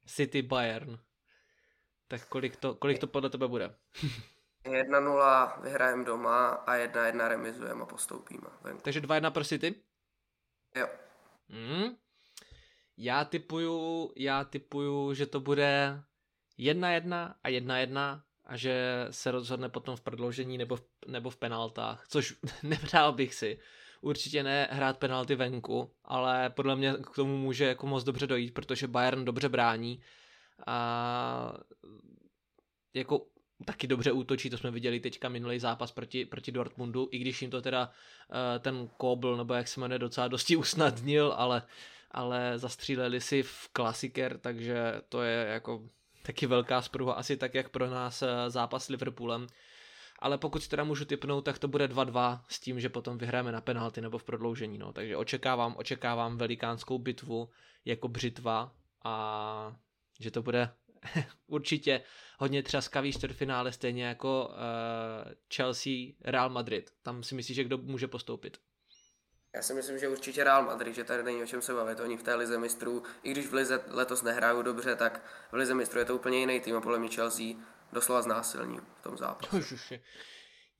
City Bayern. Tak kolik to, kolik to podle tebe bude? 1-0 vyhrajeme doma a 1-1 remizujeme a postoupíme. Venku. Takže 2-1 pro City? Jo. Mm. Já typuju, já typuju, že to bude 1-1 a 1-1 a že se rozhodne potom v prodloužení nebo v, nebo v penaltách, což nepřál bych si. Určitě ne hrát penalty venku, ale podle mě k tomu může jako moc dobře dojít, protože Bayern dobře brání a jako taky dobře útočí, to jsme viděli teďka minulý zápas proti, proti Dortmundu, i když jim to teda uh, ten Kobl, nebo jak se jmenuje, docela dosti usnadnil, ale, ale zastříleli si v klasiker, takže to je jako taky velká spruha, asi tak jak pro nás uh, zápas s Liverpoolem. Ale pokud teda můžu typnout, tak to bude 2-2 s tím, že potom vyhráme na penalty nebo v prodloužení. No. Takže očekávám, očekávám velikánskou bitvu jako břitva a že to bude určitě hodně třaskavý čtvrtfinále, stejně jako uh, Chelsea, Real Madrid. Tam si myslíš, že kdo může postoupit? Já si myslím, že určitě Real Madrid, že tady není o čem se bavit. Oni v té lize mistrů, i když v lize letos nehrajou dobře, tak v lize mistrů je to úplně jiný tým a podle mě Chelsea doslova znásilní v tom zápase.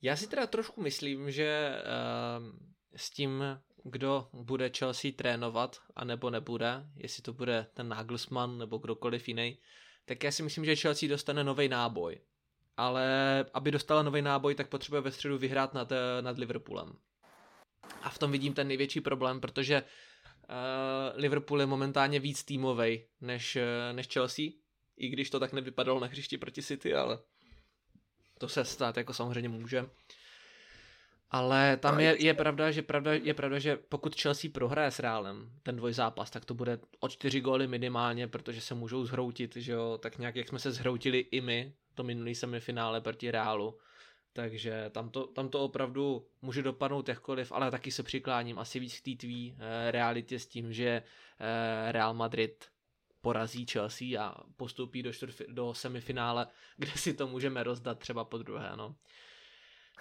Já si teda trošku myslím, že uh, s tím, kdo bude Chelsea trénovat a nebo nebude, jestli to bude ten Nagelsmann nebo kdokoliv jiný, tak já si myslím, že Chelsea dostane nový náboj. Ale aby dostala nový náboj, tak potřebuje ve středu vyhrát nad, eh, nad Liverpoolem. A v tom vidím ten největší problém, protože uh, Liverpool je momentálně víc týmový než, uh, než Chelsea, i když to tak nevypadalo na hřišti proti City, ale to se stát jako samozřejmě může. Ale tam je, je, pravda, že pravda, je pravda, že pokud Chelsea prohraje s Realem ten dvojzápas, tak to bude o čtyři góly minimálně, protože se můžou zhroutit, že jo, tak nějak jak jsme se zhroutili i my, to minulý semifinále proti Realu. Takže tam to, tam to opravdu může dopadnout jakkoliv, ale taky se přikláním asi víc k té tvý e, realitě s tím, že e, Real Madrid porazí Chelsea a postoupí do, čtvrf, do semifinále, kde si to můžeme rozdat třeba po druhé, no.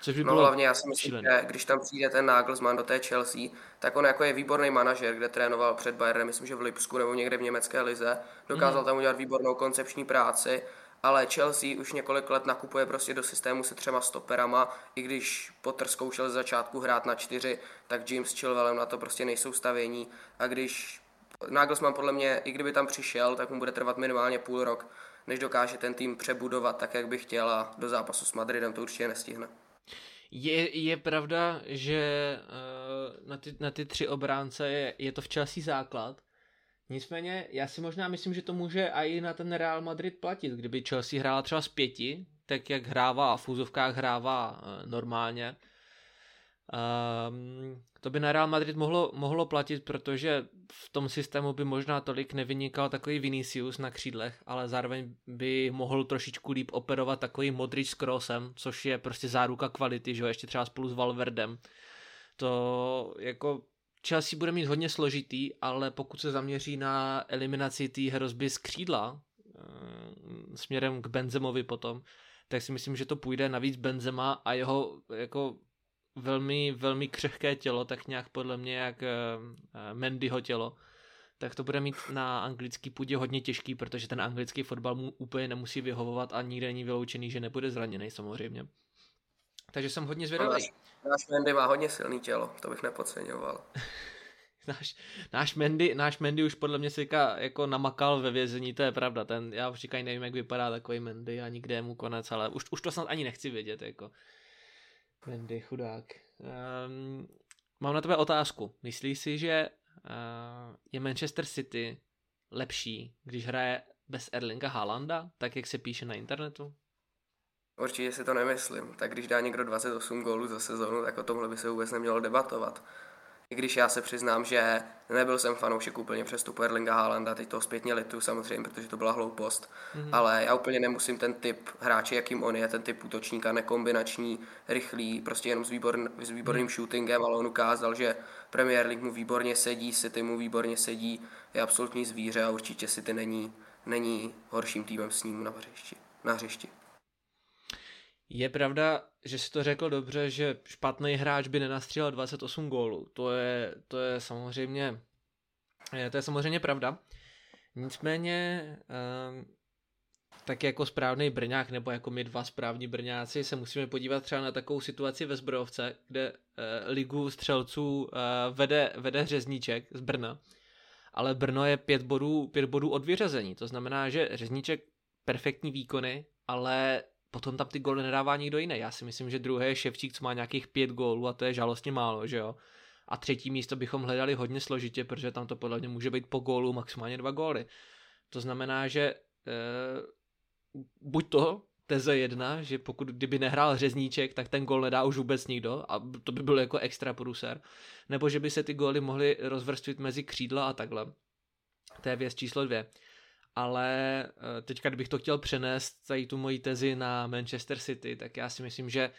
Což by no hlavně já si myslím, šílený. že když tam přijde ten Nagelsmann do té Chelsea, tak on jako je výborný manažer, kde trénoval před Bayernem, myslím, že v Lipsku nebo někde v německé lize, dokázal mm. tam udělat výbornou koncepční práci, ale Chelsea už několik let nakupuje prostě do systému se třema stoperama, i když Potter zkoušel z začátku hrát na čtyři, tak James Chilwellem na to prostě nejsou stavění a když Nagelsmann podle mě, i kdyby tam přišel, tak mu bude trvat minimálně půl rok, než dokáže ten tým přebudovat tak, jak by chtěl a do zápasu s Madridem to určitě nestihne. Je, je pravda, že uh, na, ty, na ty tři obránce je, je to v Chelsea základ. Nicméně já si možná myslím, že to může i na ten Real Madrid platit. Kdyby Chelsea hrála třeba z pěti, tak jak hrává v úzovkách hrává uh, normálně, um, to by na Real Madrid mohlo, mohlo platit, protože v tom systému by možná tolik nevynikal takový Vinicius na křídlech, ale zároveň by mohl trošičku líp operovat takový Modric s Kroosem, což je prostě záruka kvality, že jo, ještě třeba spolu s Valverdem. To jako Chelsea bude mít hodně složitý, ale pokud se zaměří na eliminaci té hrozby z křídla, eh, směrem k Benzemovi potom, tak si myslím, že to půjde. Navíc Benzema a jeho jako velmi, velmi křehké tělo, tak nějak podle mě jak uh, Mendyho tělo, tak to bude mít na anglický půdě hodně těžký, protože ten anglický fotbal mu úplně nemusí vyhovovat a nikde není vyloučený, že nebude zraněný samozřejmě. Takže jsem hodně zvědavý. Náš, náš Mendy má hodně silný tělo, to bych nepodceňoval. náš, náš, Mendy, náš Mendy už podle mě se jako namakal ve vězení, to je pravda. Ten, já už říkají, nevím, jak vypadá takový Mendy a nikde je mu konec, ale už, už to snad ani nechci vědět. Jako. Mendy, chudák. Um, mám na tebe otázku. Myslíš si, že uh, je Manchester City lepší, když hraje bez Erlinga Haalanda, tak jak se píše na internetu? Určitě si to nemyslím. Tak když dá někdo 28 gólů za sezonu, tak o tomhle by se vůbec nemělo debatovat. I když já se přiznám, že nebyl jsem fanoušek úplně přestupu Erlinga Haalanda, teď to zpětně litu samozřejmě, protože to byla hloupost, mm-hmm. ale já úplně nemusím ten typ hráče, jakým on je, ten typ útočníka, nekombinační, rychlý, prostě jenom s, výborn, s výborným mm-hmm. shootingem, ale on ukázal, že Premier League mu výborně sedí, City mu výborně sedí, je absolutní zvíře a určitě City není, není horším týmem s ním na hřišti. Na hřišti. Je pravda, že si to řekl dobře, že špatný hráč by nenastřílel 28 gólů. To je, to je samozřejmě je, to je samozřejmě pravda. Nicméně um, tak jako správný Brňák nebo jako my dva správní Brňáci se musíme podívat třeba na takovou situaci ve Zbrojovce, kde uh, ligu střelců uh, vede, vede Řezníček z Brna, ale Brno je pět bodů, pět bodů od vyřazení. To znamená, že Řezníček perfektní výkony, ale potom tam ty góly nedává nikdo jiný. Já si myslím, že druhý je Ševčík, co má nějakých pět gólů a to je žalostně málo, že jo. A třetí místo bychom hledali hodně složitě, protože tam to podle mě může být po gólu maximálně dva góly. To znamená, že e, buď to teze jedna, že pokud kdyby nehrál řezníček, tak ten gol nedá už vůbec nikdo a to by byl jako extra pruser. Nebo že by se ty góly mohly rozvrstvit mezi křídla a takhle. To je věc číslo dvě ale eh, teďka, kdybych to chtěl přenést, tady tu moji tezi na Manchester City, tak já si myslím, že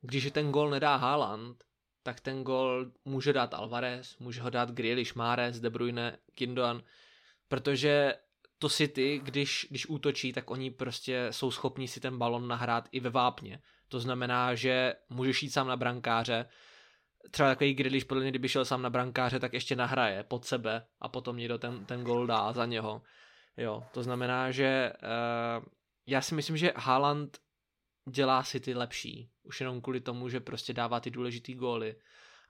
když ten gol nedá Haaland, tak ten gol může dát Alvarez, může ho dát Grealish, Mahrez, De Bruyne, Kindoan, protože to City, když, když útočí, tak oni prostě jsou schopni si ten balon nahrát i ve vápně. To znamená, že můžeš jít sám na brankáře, třeba takový Grealish podle mě, kdyby šel sám na brankáře, tak ještě nahraje pod sebe a potom někdo ten, ten gol dá za něho. Jo, to znamená, že uh, já si myslím, že Haaland dělá si ty lepší. Už jenom kvůli tomu, že prostě dává ty důležitý góly.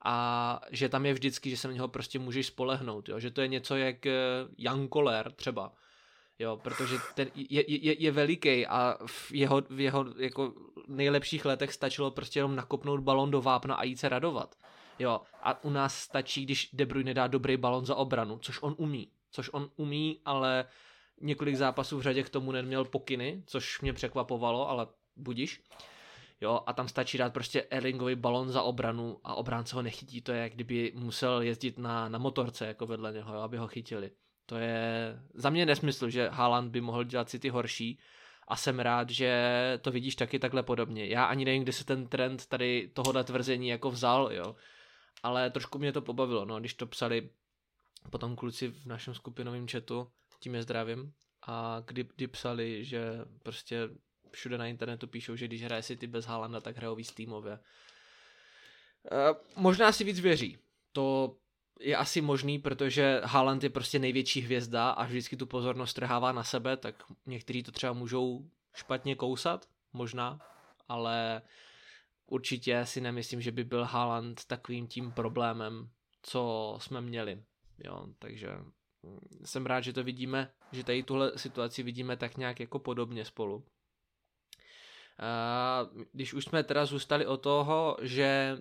A že tam je vždycky, že se na něho prostě můžeš spolehnout. Jo? Že to je něco jak eh, Jan Koller třeba. Jo, protože ten je, je, je veliký a v jeho, v jeho jako nejlepších letech stačilo prostě jenom nakopnout balon do vápna a jít se radovat. Jo, a u nás stačí, když De Bruyne dá dobrý balon za obranu, což on umí. Což on umí, ale několik zápasů v řadě k tomu neměl pokyny, což mě překvapovalo, ale budíš. Jo, a tam stačí dát prostě Erlingový balon za obranu a obránce ho nechytí. To je, jak kdyby musel jezdit na, na motorce jako vedle něho, jo, aby ho chytili. To je za mě nesmysl, že Haaland by mohl dělat si ty horší a jsem rád, že to vidíš taky takhle podobně. Já ani nevím, kde se ten trend tady tohohle tvrzení jako vzal, jo. Ale trošku mě to pobavilo, no, když to psali potom kluci v našem skupinovém chatu, tím je zdravím, a kdy, kdy psali, že prostě všude na internetu píšou, že když hraje City bez Haalanda, tak hrajou víc týmově. E, možná si víc věří. To je asi možný, protože Haaland je prostě největší hvězda a vždycky tu pozornost trhává na sebe, tak někteří to třeba můžou špatně kousat, možná, ale určitě si nemyslím, že by byl Haaland takovým tím problémem, co jsme měli. Jo, takže jsem rád, že to vidíme, že tady tuhle situaci vidíme tak nějak jako podobně spolu. Když už jsme teda zůstali o toho, že e,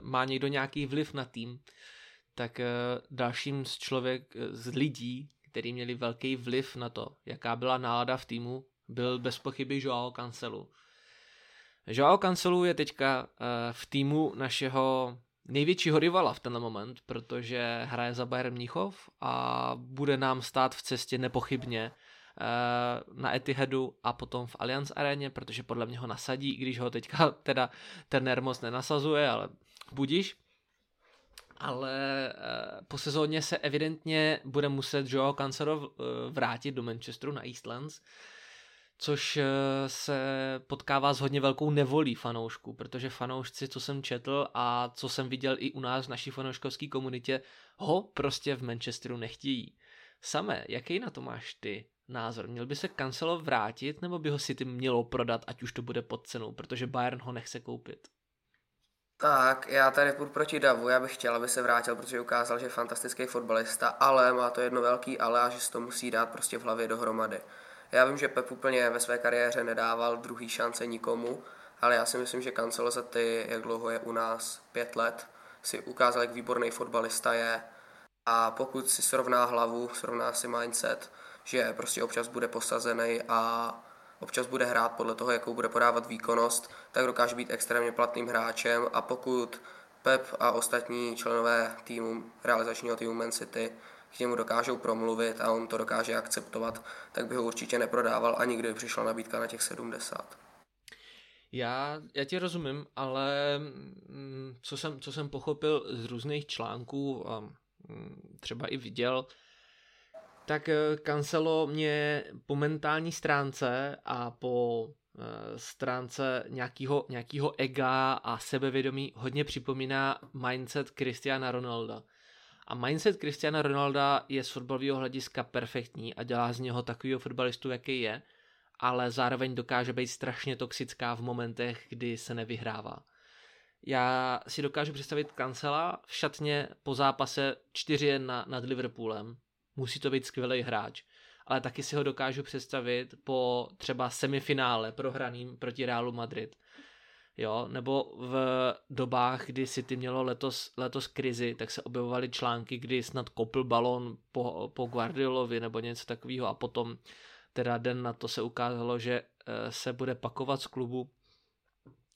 má někdo nějaký vliv na tým, tak e, dalším z člověk, z lidí, který měli velký vliv na to, jaká byla nálada v týmu, byl bez pochyby Joao Cancelu. Joao Cancelu je teďka e, v týmu našeho největšího rivala v tenhle moment, protože hraje za Bayern Mnichov a bude nám stát v cestě nepochybně eh, na Etihadu a potom v Allianz aréně, protože podle mě ho nasadí, i když ho teďka teda ten moc nenasazuje, ale budíš. ale po sezóně se evidentně bude muset Joao Cancelo vrátit do Manchesteru na Eastlands, což se potkává s hodně velkou nevolí fanoušků, protože fanoušci, co jsem četl a co jsem viděl i u nás v naší fanouškovské komunitě, ho prostě v Manchesteru nechtějí. Samé, jaký na to máš ty názor? Měl by se Cancelo vrátit, nebo by ho City mělo prodat, ať už to bude pod cenou, protože Bayern ho nechce koupit? Tak, já tady půjdu proti Davu, já bych chtěl, aby se vrátil, protože ukázal, že je fantastický fotbalista, ale má to jedno velký ale a že si to musí dát prostě v hlavě dohromady. Já vím, že Pep úplně ve své kariéře nedával druhý šance nikomu, ale já si myslím, že Cancelo za ty, jak dlouho je u nás, pět let, si ukázal, jak výborný fotbalista je. A pokud si srovná hlavu, srovná si mindset, že prostě občas bude posazený a občas bude hrát podle toho, jakou bude podávat výkonnost, tak dokáže být extrémně platným hráčem. A pokud Pep a ostatní členové týmu, realizačního týmu Man City k němu dokážou promluvit a on to dokáže akceptovat, tak by ho určitě neprodával ani kdyby přišla nabídka na těch 70. Já, já ti rozumím, ale mm, co jsem, co jsem pochopil z různých článků a mm, třeba i viděl, tak eh, Cancelo mě po mentální stránce a po eh, stránce nějakého, nějakého ega a sebevědomí hodně připomíná mindset Cristiana Ronalda. A mindset Cristiana Ronalda je z fotbalového hlediska perfektní a dělá z něho takového fotbalistu, jaký je, ale zároveň dokáže být strašně toxická v momentech, kdy se nevyhrává. Já si dokážu představit kancela v šatně po zápase 4-1 nad Liverpoolem. Musí to být skvělý hráč. Ale taky si ho dokážu představit po třeba semifinále prohraným proti Realu Madrid. Jo, nebo v dobách, kdy City mělo letos, letos krizi, tak se objevovaly články, kdy snad kopl balon po, po Guardiolovi nebo něco takového a potom teda den na to se ukázalo, že eh, se bude pakovat z klubu.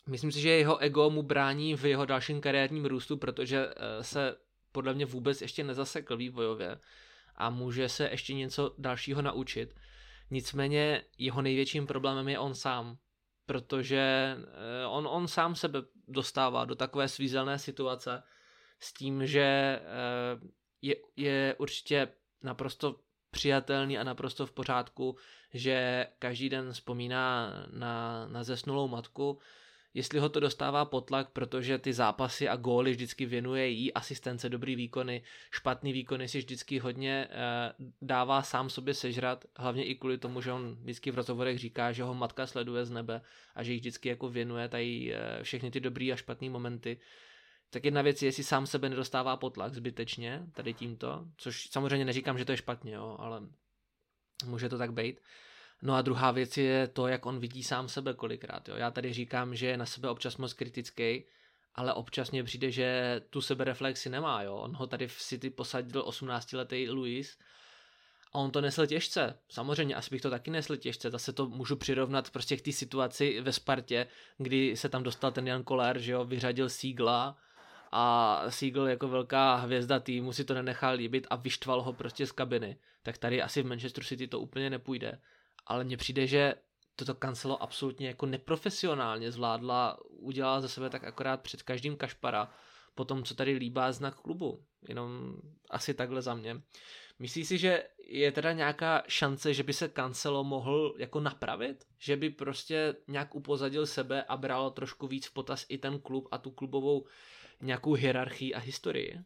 Myslím si, že jeho ego mu brání v jeho dalším kariérním růstu, protože eh, se podle mě vůbec ještě nezasekl vývojově a může se ještě něco dalšího naučit. Nicméně jeho největším problémem je on sám, protože eh, on, on sám sebe dostává do takové svízelné situace s tím, že je, je určitě naprosto přijatelný a naprosto v pořádku, že každý den vzpomíná na, na zesnulou matku, jestli ho to dostává potlak, protože ty zápasy a góly vždycky věnuje jí, asistence, dobrý výkony, špatný výkony si vždycky hodně eh, dává sám sobě sežrat, hlavně i kvůli tomu, že on vždycky v rozhovorech říká, že ho matka sleduje z nebe a že jí vždycky jako věnuje tady eh, všechny ty dobrý a špatný momenty, tak jedna věc je, jestli sám sebe nedostává potlak zbytečně, tady tímto, což samozřejmě neříkám, že to je špatně, jo, ale může to tak být. No a druhá věc je to, jak on vidí sám sebe kolikrát. Jo. Já tady říkám, že je na sebe občas moc kritický, ale občas mě přijde, že tu sebereflexi nemá. Jo. On ho tady v City posadil 18-letý Luis a on to nesl těžce. Samozřejmě, asi bych to taky nesl těžce. Zase to můžu přirovnat prostě k té situaci ve Spartě, kdy se tam dostal ten Jan Koller, že jo, vyřadil Sígla, a Siegel jako velká hvězda týmu si to nenechal líbit a vyštval ho prostě z kabiny. Tak tady asi v Manchester City to úplně nepůjde. Ale mně přijde, že toto kancelo absolutně jako neprofesionálně zvládla, udělala ze sebe tak akorát před každým kašpara, po tom, co tady líbá znak klubu. Jenom asi takhle za mě. Myslíš si, že je teda nějaká šance, že by se Cancelo mohl jako napravit? Že by prostě nějak upozadil sebe a bral trošku víc v potaz i ten klub a tu klubovou nějakou hierarchii a historii?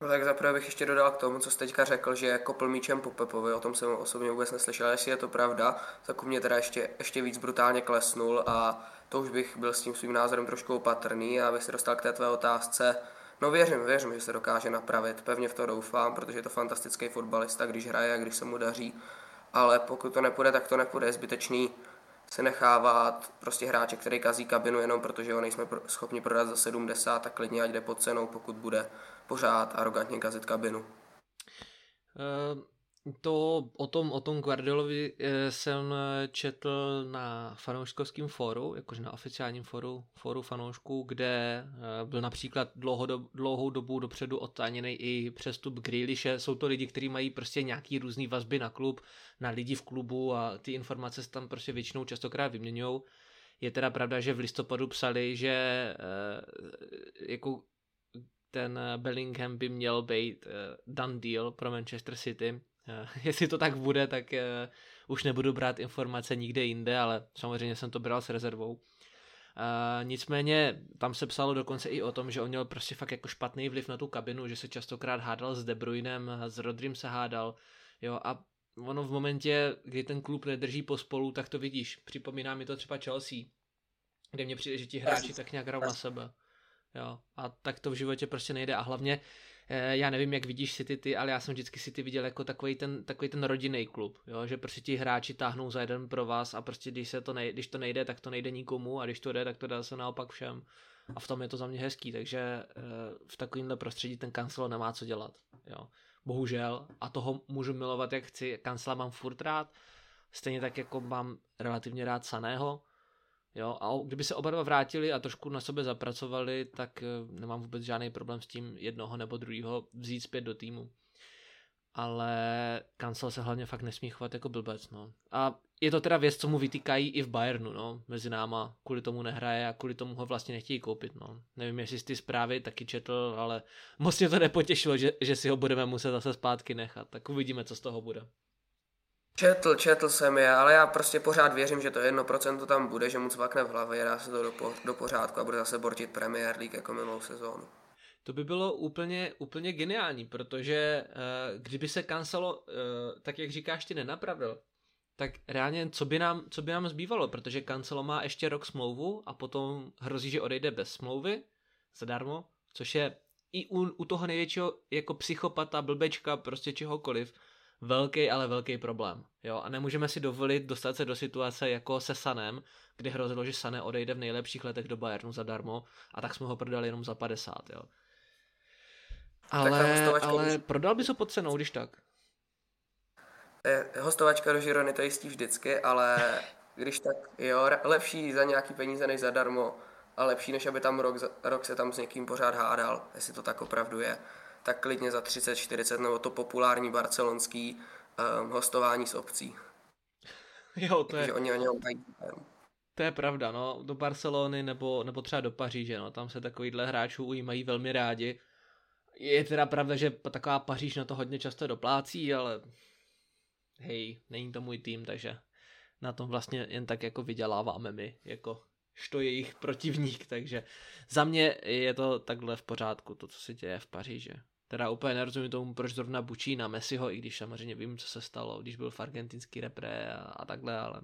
No tak zaprvé bych ještě dodal k tomu, co jste teďka řekl, že kopl míčem po Pepovi, o tom jsem osobně vůbec neslyšel, jestli je to pravda, tak u mě teda ještě, ještě víc brutálně klesnul a to už bych byl s tím svým názorem trošku opatrný a abych se dostal k té tvé otázce. No věřím, věřím, že se dokáže napravit, pevně v to doufám, protože je to fantastický fotbalista, když hraje a když se mu daří, ale pokud to nepůjde, tak to nepůjde, je zbytečný se nechávat prostě hráče, který kazí kabinu jenom protože ho nejsme schopni prodat za 70, tak klidně ať jde pod cenou, pokud bude pořád arrogantně kazit kabinu. Uh, to o tom, o tom Guardiolovi eh, jsem četl na fanouškovském fóru, jakože na oficiálním fóru, fóru fanoušků, kde eh, byl například dlouho, dlouhou dobu dopředu odtáněný i přestup Grealishe. Jsou to lidi, kteří mají prostě nějaký různý vazby na klub, na lidi v klubu a ty informace se tam prostě většinou častokrát vyměňují. Je teda pravda, že v listopadu psali, že jako ten Bellingham by měl být done deal pro Manchester City. Uh, jestli to tak bude, tak uh, už nebudu brát informace nikde jinde, ale samozřejmě jsem to bral s rezervou. Uh, nicméně tam se psalo dokonce i o tom, že on měl prostě fakt jako špatný vliv na tu kabinu, že se častokrát hádal s De Bruynem, s Rodrym se hádal, jo, a ono v momentě, kdy ten klub nedrží pospolu, tak to vidíš. Připomíná mi to třeba Chelsea, kde mě přijde, že ti hráči tak nějak hrajou na sebe. Jo, a tak to v životě prostě nejde a hlavně eh, já nevím, jak vidíš City ty, ale já jsem vždycky City viděl jako takový ten, takový ten rodinný klub, jo? že prostě ti hráči táhnou za jeden pro vás a prostě když, se to nejde, když to nejde, tak to nejde nikomu a když to jde, tak to dá se naopak všem. A v tom je to za mě hezký, takže eh, v takovémhle prostředí ten kancel nemá co dělat. Jo? Bohužel. A toho můžu milovat, jak chci. Kancela mám furt rád, stejně tak jako mám relativně rád Saného, Jo, a kdyby se oba dva vrátili a trošku na sobě zapracovali, tak eh, nemám vůbec žádný problém s tím jednoho nebo druhého vzít zpět do týmu. Ale Kancel se hlavně fakt nesmí chovat jako blbec, no. A je to teda věc, co mu vytýkají i v Bayernu, no, mezi náma. Kvůli tomu nehraje a kvůli tomu ho vlastně nechtějí koupit, no. Nevím, jestli jsi ty zprávy taky četl, ale moc mě to nepotěšilo, že, že si ho budeme muset zase zpátky nechat. Tak uvidíme, co z toho bude. Četl, četl jsem je, ale já prostě pořád věřím, že to jedno procento tam bude, že mu cvakne v hlavě, dá se to do, po, do pořádku a bude zase bortit Premier League jako minulou sezónu. To by bylo úplně, úplně geniální, protože uh, kdyby se kancelo, uh, tak jak říkáš, ty nenapravil, tak reálně co by, nám, co by nám zbývalo, protože kancelo má ještě rok smlouvu a potom hrozí, že odejde bez smlouvy, zadarmo, což je i u, u toho největšího jako psychopata, blbečka, prostě čehokoliv, velký, ale velký problém. Jo? A nemůžeme si dovolit dostat se do situace jako se Sanem, kdy hrozilo, že Sane odejde v nejlepších letech do Bayernu zadarmo a tak jsme ho prodali jenom za 50. Jo? Ale, ale prodal bys ho pod cenou, když tak. Hostovačka do Žirony to jistí vždycky, ale když tak, jo, lepší za nějaký peníze než zadarmo a lepší, než aby tam rok, rok se tam s někým pořád hádal, jestli to tak opravdu je tak klidně za 30, 40 nebo to populární barcelonský um, hostování s obcí. Jo, to je... Oni o něm mají to je pravda, no, do Barcelony nebo, nebo třeba do Paříže, no, tam se takovýhle hráčů ujímají velmi rádi. Je teda pravda, že taková Paříž na to hodně často doplácí, ale hej, není to můj tým, takže na tom vlastně jen tak jako vyděláváme my, jako što jejich protivník, takže za mě je to takhle v pořádku, to, co se děje v Paříži. Teda úplně nerozumím tomu, proč zrovna bučí na Messiho, i když samozřejmě vím, co se stalo, když byl v argentinský repre a, a takhle, ale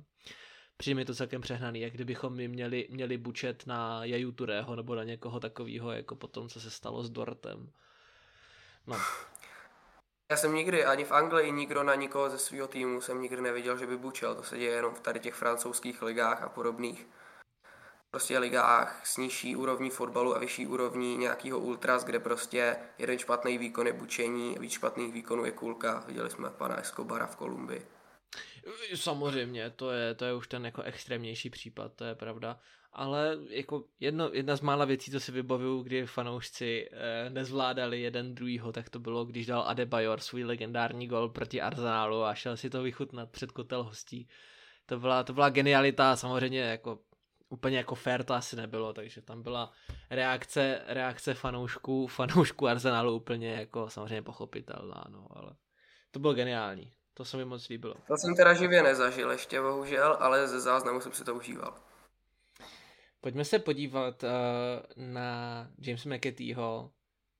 přijde mi to celkem přehnaný, jak kdybychom my měli, měli bučet na Jaju Turého nebo na někoho takového, jako potom, co se stalo s Dortem. No. Já jsem nikdy, ani v Anglii nikdo na nikoho ze svého týmu jsem nikdy neviděl, že by bučel. To se děje jenom v tady těch francouzských ligách a podobných prostě ligách s nižší úrovní fotbalu a vyšší úrovní nějakého ultras, kde prostě jeden špatný výkon je bučení, víc špatných výkonů je kulka. Viděli jsme pana Escobara v Kolumbii. Samozřejmě, to je, to je už ten jako extrémnější případ, to je pravda. Ale jako jedno, jedna z mála věcí, co si vybavuju, kdy fanoušci eh, nezvládali jeden druhýho, tak to bylo, když dal Adebayor svůj legendární gol proti Arsenalu a šel si to vychutnat před kotel hostí. To byla, to byla genialita, samozřejmě jako úplně jako fair to asi nebylo, takže tam byla reakce, reakce fanoušků, fanoušků Arsenalu úplně jako samozřejmě pochopitelná, no, ale to bylo geniální, to se mi moc líbilo. To jsem teda živě nezažil ještě bohužel, ale ze záznamu jsem si to užíval. Pojďme se podívat uh, na Jamesa McAteeho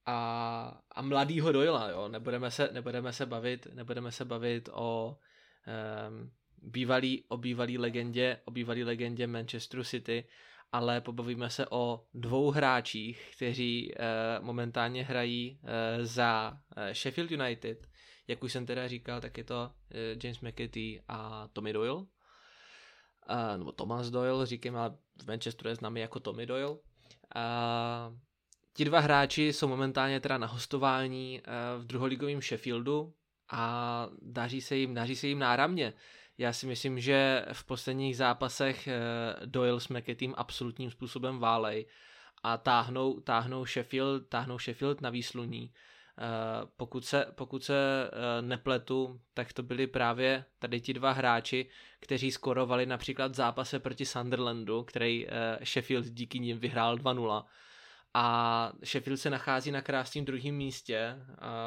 a, a mladýho Doyla, jo, nebudeme se, nebudeme se bavit, nebudeme se bavit o um, bývalý, o bývalý legendě, o bývalý legendě Manchesteru City, ale pobavíme se o dvou hráčích, kteří uh, momentálně hrají uh, za uh, Sheffield United. Jak už jsem teda říkal, tak je to James McAtee a Tommy Doyle. Nebo Thomas Doyle, říkám, ale v Manchesteru je známý jako Tommy Doyle. Ti dva hráči jsou momentálně teda na hostování v druholigovém Sheffieldu a daří se jim, daří se jim náramně. Já si myslím, že v posledních zápasech eh, Doyle s McAteem absolutním způsobem válej a táhnou, táhnou, Sheffield, táhnou Sheffield na výsluní. Eh, pokud se, pokud se eh, nepletu, tak to byli právě tady ti dva hráči, kteří skorovali například v zápase proti Sunderlandu, který Sheffield díky nim vyhrál 2-0 a Sheffield se nachází na krásném druhém místě,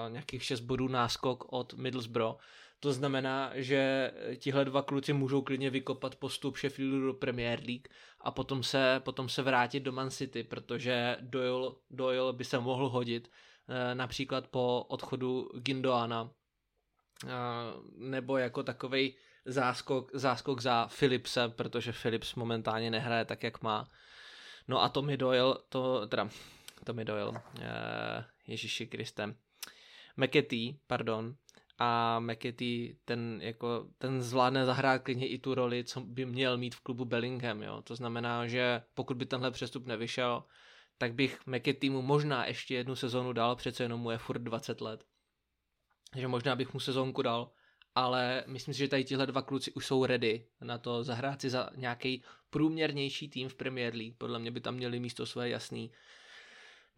nějakých 6 bodů náskok od Middlesbrough. To znamená, že tihle dva kluci můžou klidně vykopat postup Sheffieldu do Premier League a potom se, potom se vrátit do Man City, protože Doyle, Doyle by se mohl hodit eh, například po odchodu Gindoana eh, nebo jako takovej záskok, záskok za Philipse, protože Philips momentálně nehraje tak, jak má. No a Tommy Doyle, to, teda Tommy Doyle, eh, Ježíši Kristem, McAtee, pardon, a McAtee ten, jako, ten zvládne zahrát klidně i tu roli, co by měl mít v klubu Bellingham, jo. To znamená, že pokud by tenhle přestup nevyšel, tak bych McAtee mu možná ještě jednu sezonu dal, přece jenom mu je furt 20 let. Takže možná bych mu sezónku dal, ale myslím si, že tady tihle dva kluci už jsou ready na to zahrát si za nějaký průměrnější tým v Premier League. Podle mě by tam měli místo své jasný.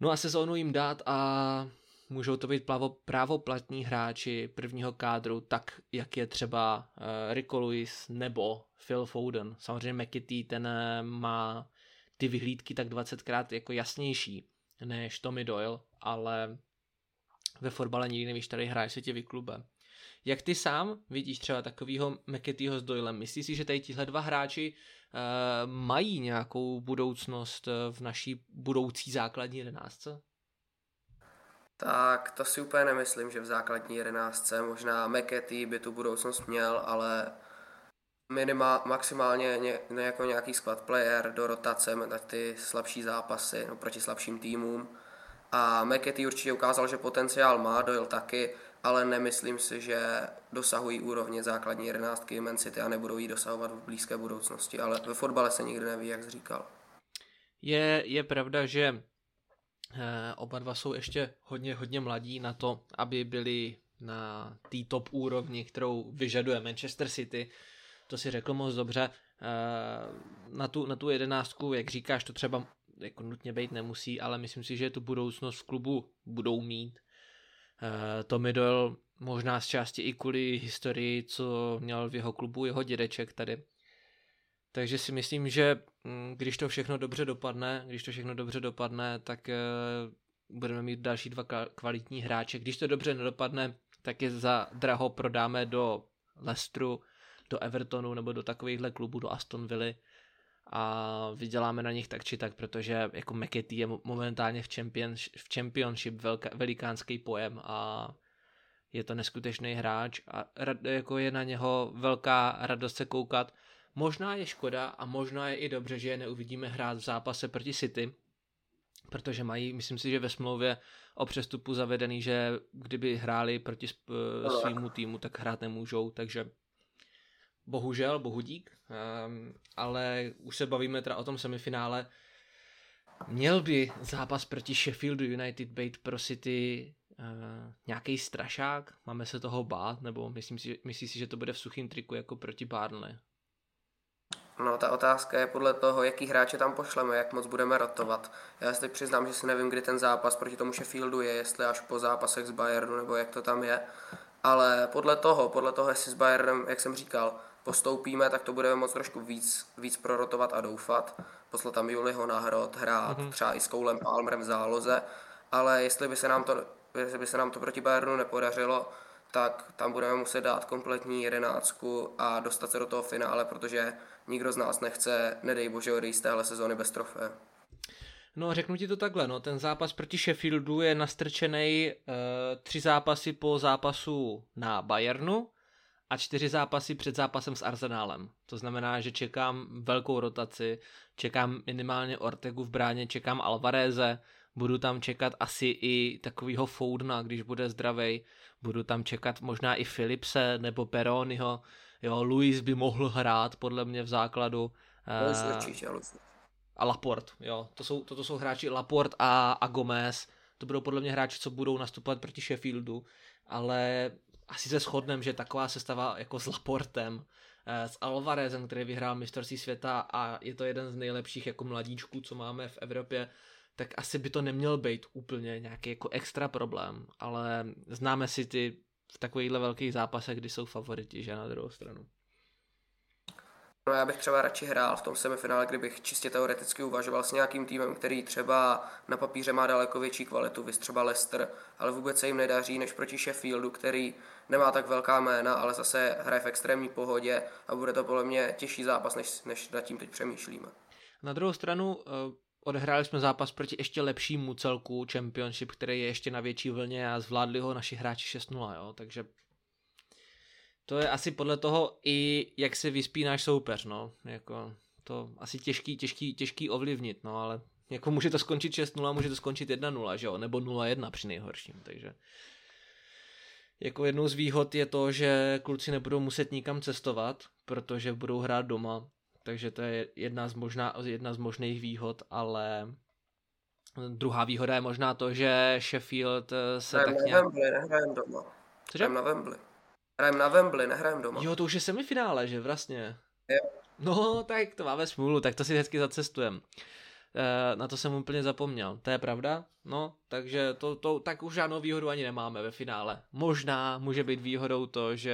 No a sezónu jim dát a můžou to být plavo, právoplatní hráči prvního kádru, tak jak je třeba uh, Rico Lewis nebo Phil Foden. Samozřejmě McKitty ten uh, má ty vyhlídky tak 20krát jako jasnější než Tommy Doyle, ale ve fotbale nikdy nevíš, tady hraje se tě vyklube. Jak ty sám vidíš třeba takového McKittyho s Doylem? Myslíš si, že tady tihle dva hráči uh, mají nějakou budoucnost v naší budoucí základní jedenáctce? Tak to si úplně nemyslím, že v základní jedenáctce možná McAtee by tu budoucnost měl, ale minima, maximálně ně, ne jako nějaký squad player do rotace na ty slabší zápasy no, proti slabším týmům. A McAtee určitě ukázal, že potenciál má, dojel taky, ale nemyslím si, že dosahují úrovně základní jedenáctky Man City a nebudou jí dosahovat v blízké budoucnosti, ale ve fotbale se nikdy neví, jak říkal. Je, je pravda, že oba dva jsou ještě hodně, hodně mladí na to, aby byli na té top úrovni, kterou vyžaduje Manchester City. To si řekl moc dobře. Eh, na tu, na tu jedenáctku, jak říkáš, to třeba jako nutně být nemusí, ale myslím si, že tu budoucnost v klubu budou mít. Eh, Tommy Doyle možná z části i kvůli historii, co měl v jeho klubu jeho dědeček tady, takže si myslím, že mm, když to všechno dobře dopadne, když to všechno dobře dopadne, tak eh, budeme mít další dva kvalitní hráče. Když to dobře nedopadne, tak je za draho prodáme do Leicesteru, do Evertonu nebo do takovýchhle klubů, do Aston Villa a vyděláme na nich tak či tak, protože jako McAtee je momentálně v, champion, v championship velká, velikánský pojem a je to neskutečný hráč a jako je na něho velká radost se koukat Možná je škoda a možná je i dobře, že je neuvidíme hrát v zápase proti City, protože mají, myslím si, že ve smlouvě o přestupu zavedený, že kdyby hráli proti svýmu týmu, tak hrát nemůžou, takže bohužel, bohudík, um, ale už se bavíme teda o tom semifinále. Měl by zápas proti Sheffieldu United být pro City uh, nějaký strašák? Máme se toho bát? Nebo myslím si, myslíš si, že to bude v suchým triku jako proti Barnley? No, ta otázka je podle toho, jaký hráče tam pošleme, jak moc budeme rotovat. Já si teď přiznám, že si nevím, kdy ten zápas proti tomu Sheffieldu je, jestli až po zápasech z Bayernu, nebo jak to tam je. Ale podle toho, podle toho, jestli s Bayernem, jak jsem říkal, postoupíme, tak to budeme moc trošku víc, víc prorotovat a doufat. Poslat tam Juliho na hrot, hrát mm-hmm. třeba i s Koulem Palmerem v záloze. Ale jestli by se nám to, jestli by se nám to proti Bayernu nepodařilo, tak tam budeme muset dát kompletní jedenáctku a dostat se do toho finále, protože nikdo z nás nechce, nedej bože, odejít z téhle sezóny bez trofé. No řeknu ti to takhle, no ten zápas proti Sheffieldu je nastrčený uh, tři zápasy po zápasu na Bayernu a čtyři zápasy před zápasem s Arsenálem. To znamená, že čekám velkou rotaci, čekám minimálně Ortegu v bráně, čekám Alvareze, budu tam čekat asi i takovýho Foudna, když bude zdravej, budu tam čekat možná i Philipse nebo Peroniho, jo, Luis by mohl hrát podle mě v základu. Uh, a Laport, jo, to jsou, toto jsou hráči Laport a, a Gomez, to budou podle mě hráči, co budou nastupovat proti Sheffieldu, ale asi se shodneme, že taková sestava jako s Laportem, eh, s Alvarezem, který vyhrál mistrovství světa a je to jeden z nejlepších jako mladíčků, co máme v Evropě, tak asi by to neměl být úplně nějaký jako extra problém, ale známe si ty v takovýchhle velkých zápasech, kdy jsou favoriti, že na druhou stranu. No já bych třeba radši hrál v tom semifinále, kdybych čistě teoreticky uvažoval s nějakým týmem, který třeba na papíře má daleko větší kvalitu, vys třeba Leicester, ale vůbec se jim nedaří než proti Sheffieldu, který nemá tak velká jména, ale zase hraje v extrémní pohodě a bude to podle mě těžší zápas, než, než nad tím teď přemýšlíme. Na druhou stranu eh, odehráli jsme zápas proti ještě lepšímu celku Championship, který je ještě na větší vlně a zvládli ho naši hráči 6-0, jo? takže to je asi podle toho i jak se vyspí náš soupeř, no, jako to asi těžký, těžký, těžký ovlivnit, no, ale jako může to skončit 6-0, může to skončit 1-0, že jo, nebo 0-1 při nejhorším, takže jako jednou z výhod je to, že kluci nebudou muset nikam cestovat, protože budou hrát doma, takže to je jedna z, možná, jedna z možných výhod, ale druhá výhoda je možná to, že Sheffield se Hrajem tak na nějak... Wembley, nehrajem doma. Cože? Hrajem na Wembley. Hrajem na Wembley, nehrajem doma. Jo, to už je semifinále, že vlastně. Jo. No, tak to máme smůlu, tak to si hezky zacestujem. E, na to jsem úplně zapomněl. To je pravda? No, takže to, to, tak už žádnou výhodu ani nemáme ve finále. Možná může být výhodou to, že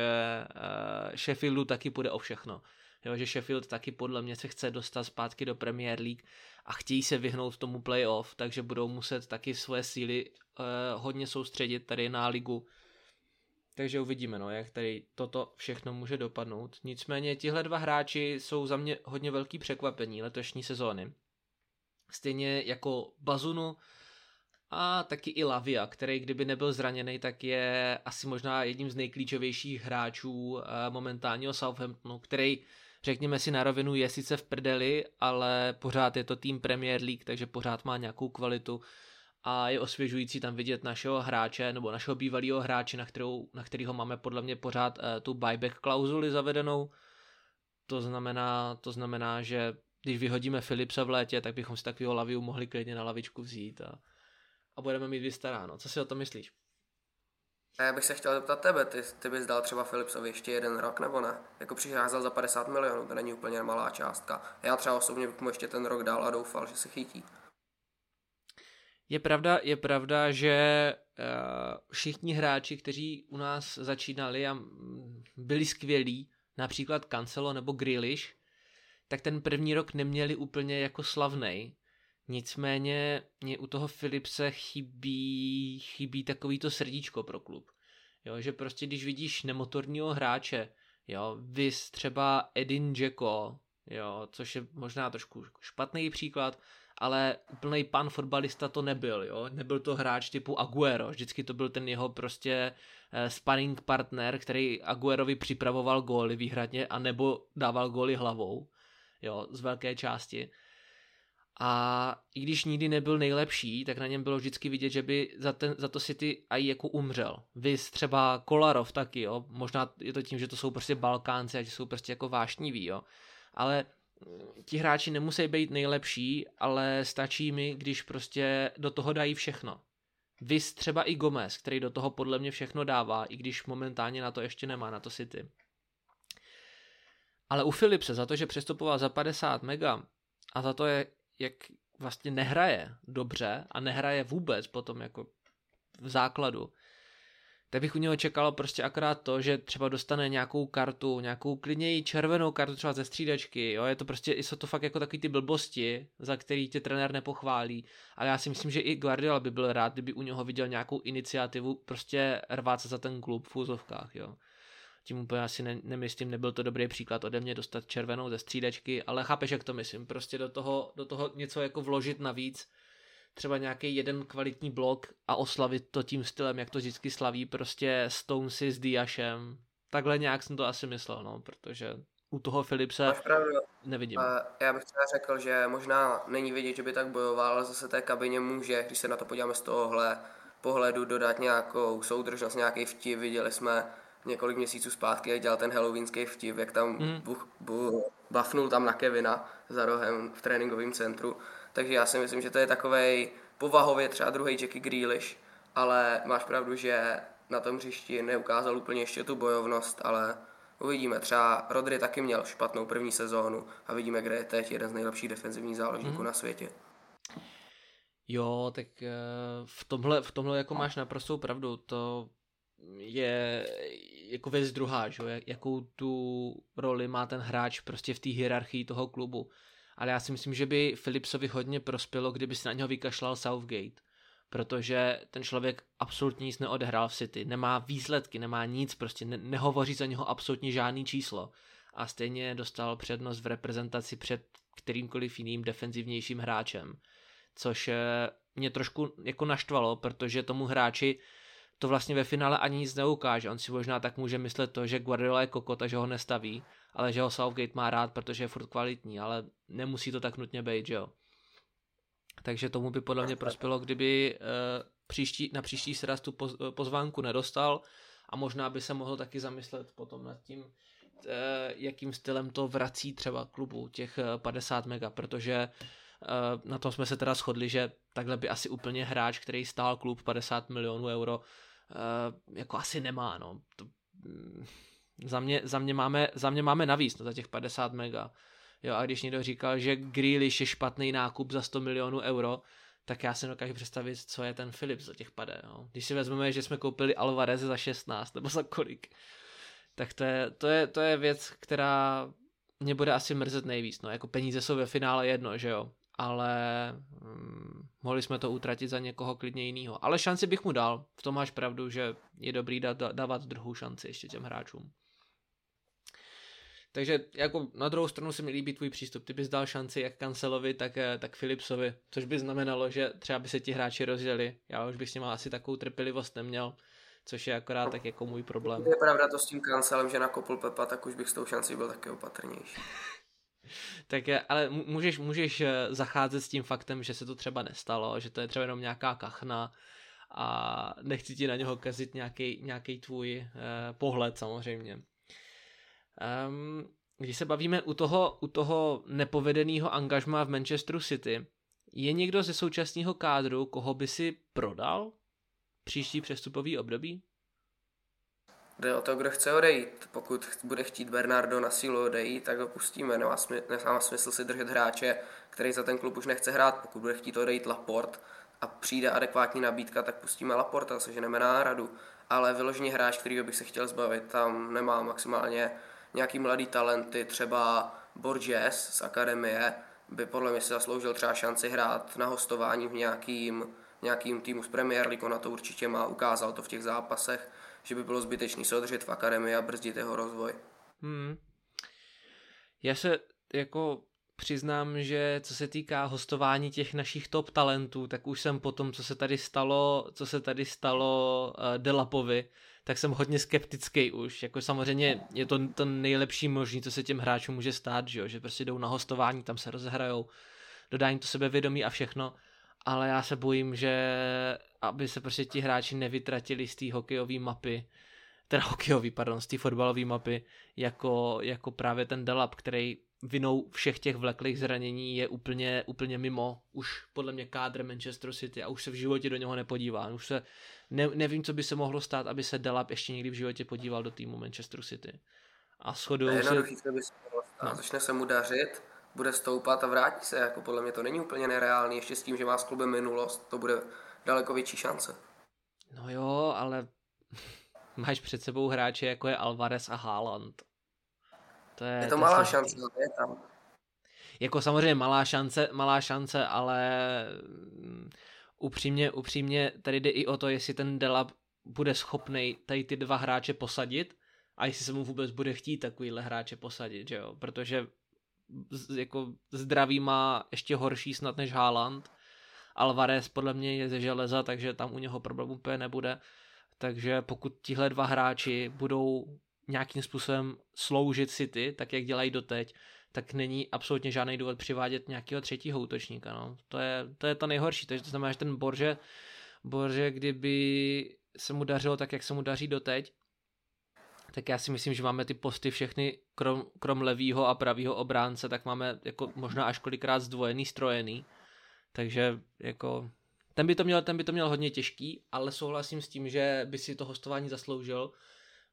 e, Sheffieldu taky půjde o všechno. Jo, že Sheffield taky podle mě se chce dostat zpátky do Premier League a chtějí se vyhnout tomu playoff, takže budou muset taky svoje síly e, hodně soustředit tady na ligu takže uvidíme, no, jak tady toto všechno může dopadnout. Nicméně tihle dva hráči jsou za mě hodně velký překvapení letošní sezóny. Stejně jako Bazunu a taky i Lavia, který kdyby nebyl zraněný, tak je asi možná jedním z nejklíčovějších hráčů eh, momentálního Southamptonu, který řekněme si na rovinu je sice v prdeli, ale pořád je to tým Premier League, takže pořád má nějakou kvalitu a je osvěžující tam vidět našeho hráče nebo našeho bývalého hráče, na, kterou, na kterýho máme podle mě pořád uh, tu buyback klauzuli zavedenou. To znamená, to znamená, že když vyhodíme Philipsa v létě, tak bychom si takového Laviu mohli klidně na lavičku vzít a, a budeme mít vystaráno. Co si o tom myslíš? Já bych se chtěl zeptat tebe, ty, ty bys dal třeba Philipsovi ještě jeden rok nebo ne? Jako přicházel za 50 milionů, to není úplně malá částka. Já třeba osobně bych mu ještě ten rok dal a doufal, že se chytí. Je pravda, je pravda, že uh, všichni hráči, kteří u nás začínali a byli skvělí, například Cancelo nebo Grealish, tak ten první rok neměli úplně jako slavnej. Nicméně mě u toho Philipse chybí, chybí takový to srdíčko pro klub. Jo, že prostě když vidíš nemotorního hráče, jo, vys třeba Edin Dzeko, jo, což je možná trošku špatný příklad, ale úplný pan fotbalista to nebyl, jo. Nebyl to hráč typu Aguero, vždycky to byl ten jeho prostě eh, sparring partner, který Aguerovi připravoval góly výhradně a nebo dával góly hlavou, jo, z velké části. A i když nikdy nebyl nejlepší, tak na něm bylo vždycky vidět, že by za, ten, za to City i jako umřel. Vys třeba Kolarov taky, jo. Možná je to tím, že to jsou prostě Balkánci a že jsou prostě jako vášniví, jo. Ale ti hráči nemusí být nejlepší, ale stačí mi, když prostě do toho dají všechno. Vys třeba i Gomez, který do toho podle mě všechno dává, i když momentálně na to ještě nemá, na to City. Ale u Filipse za to, že přestupoval za 50 mega a za to, je, jak vlastně nehraje dobře a nehraje vůbec potom jako v základu, tak bych u něho čekalo prostě akorát to, že třeba dostane nějakou kartu, nějakou klidně červenou kartu třeba ze střídačky, jo, je to prostě, jsou to fakt jako takový ty blbosti, za který tě trenér nepochválí, ale já si myslím, že i Guardiola by byl rád, kdyby u něho viděl nějakou iniciativu prostě rvát se za ten klub v úzovkách, jo. Tím úplně asi ne, nemyslím, nebyl to dobrý příklad ode mě dostat červenou ze střídačky, ale chápeš, jak to myslím, prostě do toho, do toho něco jako vložit navíc, třeba nějaký jeden kvalitní blok a oslavit to tím stylem, jak to vždycky slaví prostě Stonesy s Diašem. Takhle nějak jsem to asi myslel, no, protože u toho Filipse nevidím. A já bych třeba řekl, že možná není vidět, že by tak bojoval, ale zase té kabině může, když se na to podíváme z tohohle pohledu, dodat nějakou soudržnost, nějaký vtip. Viděli jsme několik měsíců zpátky, jak dělal ten halloweenský vtip, jak tam mm. buch, bu, bafnul tam na Kevina za rohem v tréninkovém centru. Takže já si myslím, že to je takový povahově třeba druhý Jackie Grealish, ale máš pravdu, že na tom hřišti neukázal úplně ještě tu bojovnost, ale uvidíme. Třeba Rodry taky měl špatnou první sezónu a vidíme, kde je teď jeden z nejlepších defenzivních záložníků hmm. na světě. Jo, tak eh, v tomhle, v tomhle jako máš naprostou pravdu. To je jako věc druhá, že? jakou tu roli má ten hráč prostě v té hierarchii toho klubu. Ale já si myslím, že by Philipsovi hodně prospělo, kdyby se na něho vykašlal Southgate, protože ten člověk absolutně nic neodehrál v City, nemá výsledky, nemá nic, prostě ne- nehovoří za něho absolutně žádný číslo a stejně dostal přednost v reprezentaci před kterýmkoliv jiným defenzivnějším hráčem, což eh, mě trošku jako naštvalo, protože tomu hráči to vlastně ve finále ani nic neukáže. On si možná tak může myslet to, že Guardiola je kokot a že ho nestaví, ale že ho Southgate má rád, protože je furt kvalitní, ale nemusí to tak nutně být, že jo. Takže tomu by podle mě prospělo, kdyby uh, příští, na příští sraz tu poz, pozvánku nedostal a možná by se mohl taky zamyslet potom nad tím, uh, jakým stylem to vrací třeba klubu těch 50 mega, protože na tom jsme se teda shodli, že takhle by asi úplně hráč, který stál klub 50 milionů euro, uh, jako asi nemá, no. To, um, za mě, za, mě máme, za mě máme navíc, no, za těch 50 mega. Jo, a když někdo říkal, že Grealish je špatný nákup za 100 milionů euro, tak já si dokážu představit, co je ten Philips za těch pade. Jo. Když si vezmeme, že jsme koupili Alvarez za 16 nebo za kolik, tak to je, to je, to je věc, která mě bude asi mrzet nejvíc. No, jako peníze jsou ve finále jedno, že jo, ale hm, mohli jsme to utratit za někoho klidně jiného. Ale šanci bych mu dal. V tom máš pravdu, že je dobrý dát, dávat druhou šanci ještě těm hráčům. Takže jako na druhou stranu se mi líbí tvůj přístup. Ty bys dal šanci jak Kancelovi, tak, eh, tak Philipsovi, což by znamenalo, že třeba by se ti hráči rozdělili. Já už bych s nimi asi takovou trpělivost neměl, což je akorát tak jako můj problém. Je pravda to s tím Kancelem, že nakopl Pepa, tak už bych s tou šancí byl taky opatrnější. Tak je, ale můžeš, můžeš eh, zacházet s tím faktem, že se to třeba nestalo, že to je třeba jenom nějaká kachna a nechci ti na něho kazit nějaký tvůj eh, pohled samozřejmě. Um, když se bavíme u toho, u toho nepovedeného angažma v Manchesteru City, je někdo ze současného kádru, koho by si prodal příští přestupový období? Jde o to, kdo chce odejít. Pokud bude chtít Bernardo na sílu odejít, tak ho pustíme. Nemá, smysl, nemá smysl si držet hráče, který za ten klub už nechce hrát. Pokud bude chtít odejít Laport a přijde adekvátní nabídka, tak pustíme Laporta, což je náhradu. Ale vyloženě hráč, který bych se chtěl zbavit, tam nemá maximálně nějaký mladý talenty, třeba Borges z akademie, by podle mě si zasloužil třeba šanci hrát na hostování v nějakým, nějakým týmu z Premier League, ona to určitě má, ukázal to v těch zápasech, že by bylo zbytečný se odřet v akademii a brzdit jeho rozvoj. Hmm. Já se jako přiznám, že co se týká hostování těch našich top talentů, tak už jsem po tom, co se tady stalo, co se tady stalo uh, Delapovi, tak jsem hodně skeptický už. Jako samozřejmě je to to nejlepší možný, co se těm hráčům může stát, že, jo? že prostě jdou na hostování, tam se rozhrajou, dodají to sebevědomí a všechno, ale já se bojím, že aby se prostě ti hráči nevytratili z té hokejové mapy, teda hokejový, pardon, z té fotbalové mapy, jako, jako právě ten Delap, který vinou všech těch vleklých zranění je úplně, úplně mimo už podle mě kádr Manchester City a už se v životě do něho nepodívá. Už se, ne, nevím, co by se mohlo stát, aby se Delap ještě někdy v životě podíval do týmu Manchester City. A shodou se... se by se mohlo stát. No. Začne se mu dařit, bude stoupat a vrátí se. Jako podle mě to není úplně nereálný, ještě s tím, že má s klubem minulost, to bude daleko větší šance. No jo, ale máš před sebou hráče jako je Alvarez a Haaland. To je, je to, to malá šance, je tam. Jako samozřejmě malá šance, malá šance, ale mm, upřímně, upřímně tady jde i o to, jestli ten Delab bude schopný tady ty dva hráče posadit a jestli se mu vůbec bude chtít takovýhle hráče posadit, že jo? Protože jako zdraví má ještě horší snad než Haaland. Alvarez podle mě je ze železa, takže tam u něho problém úplně nebude. Takže pokud tihle dva hráči budou nějakým způsobem sloužit City, tak jak dělají doteď, tak není absolutně žádný důvod přivádět nějakého třetího útočníka. No. To, je, to je to nejhorší. Takže to znamená, že ten Borže, Borže, kdyby se mu dařilo tak, jak se mu daří doteď, tak já si myslím, že máme ty posty všechny, krom, krom levýho a pravýho obránce, tak máme jako možná až kolikrát zdvojený, strojený. Takže jako ten by to měl, ten by to měl hodně těžký, ale souhlasím s tím, že by si to hostování zasloužil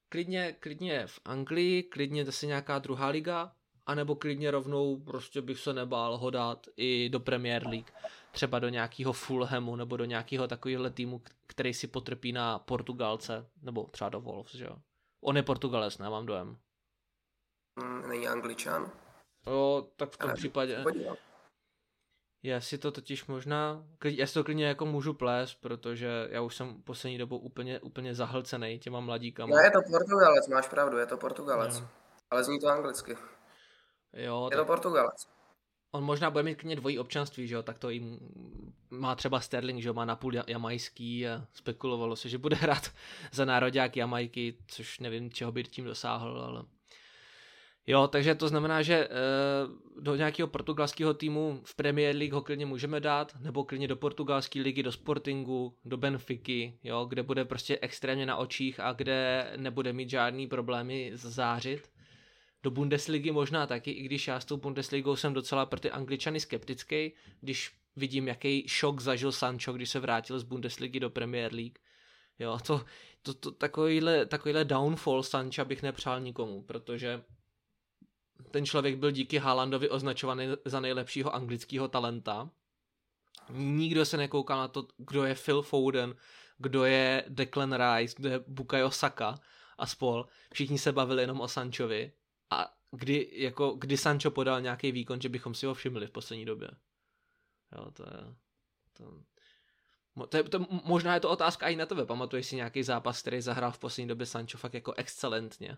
klidně, klidně v Anglii, klidně zase nějaká druhá liga, anebo klidně rovnou prostě bych se nebál ho dát i do Premier League, třeba do nějakého Fulhamu nebo do nějakého takového týmu, který si potrpí na Portugalce, nebo třeba do Wolves, že jo. On je Portugalec, ne, mám dojem. Mm, není Angličan. Jo, tak v tom Ale případě... Já si to totiž možná, já si to klidně jako můžu plést, protože já už jsem poslední dobou úplně, úplně zahlcený těma mladíkama. Ne, je to Portugalec, máš pravdu, je to Portugalec. No. Ale zní to anglicky. Jo, je tak... to Portugalec. On možná bude mít klidně dvojí občanství, že jo, tak to jim má třeba Sterling, že jo, má napůl jamajský a spekulovalo se, že bude hrát za národák Jamajky, což nevím, čeho by tím dosáhl, ale Jo, takže to znamená, že uh, do nějakého portugalského týmu v Premier League ho klidně můžeme dát, nebo klidně do portugalské ligy, do Sportingu, do Benfiky, jo, kde bude prostě extrémně na očích a kde nebude mít žádný problémy zářit. Do Bundesligy možná taky, i když já s tou Bundesligou jsem docela pro ty angličany skeptický, když vidím, jaký šok zažil Sancho, když se vrátil z Bundesligy do Premier League. Jo, to, to, to takovýhle, takovýhle downfall Sancha bych nepřál nikomu, protože ten člověk byl díky Haalandovi označovaný za nejlepšího anglického talenta. Nikdo se nekoukal na to, kdo je Phil Foden, kdo je Declan Rice, kdo je Bukayo Saka a spol. Všichni se bavili jenom o Sanchovi a kdy, jako, kdy Sancho podal nějaký výkon, že bychom si ho všimli v poslední době. Jo, to je... To, to, je, to, možná je to otázka i na tebe. Pamatuješ si nějaký zápas, který zahrál v poslední době Sancho fakt jako excelentně?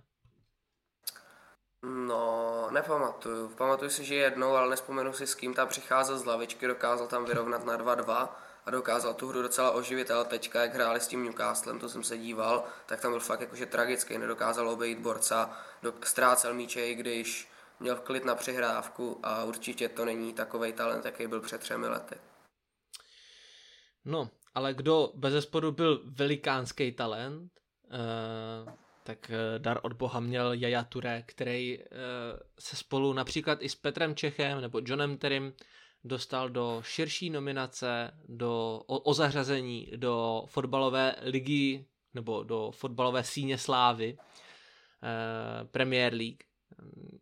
No, nepamatuju. Pamatuju si, že jednou, ale nespomenu si s kým tam přicházel z lavičky, dokázal tam vyrovnat na 2-2 a dokázal tu hru docela oživit, ale teďka, jak hráli s tím Newcastlem, to jsem se díval, tak tam byl fakt jakože tragický, nedokázal obejít borca, do, ztrácel míče, i když měl klid na přihrávku a určitě to není takový talent, jaký byl před třemi lety. No, ale kdo bez zesporu byl velikánský talent, uh, tak eh, dar od Boha měl Jaja Ture, který eh, se spolu například i s Petrem Čechem nebo Johnem Terrym dostal do širší nominace do, o, o zařazení do fotbalové ligy nebo do fotbalové síně slávy eh, Premier League.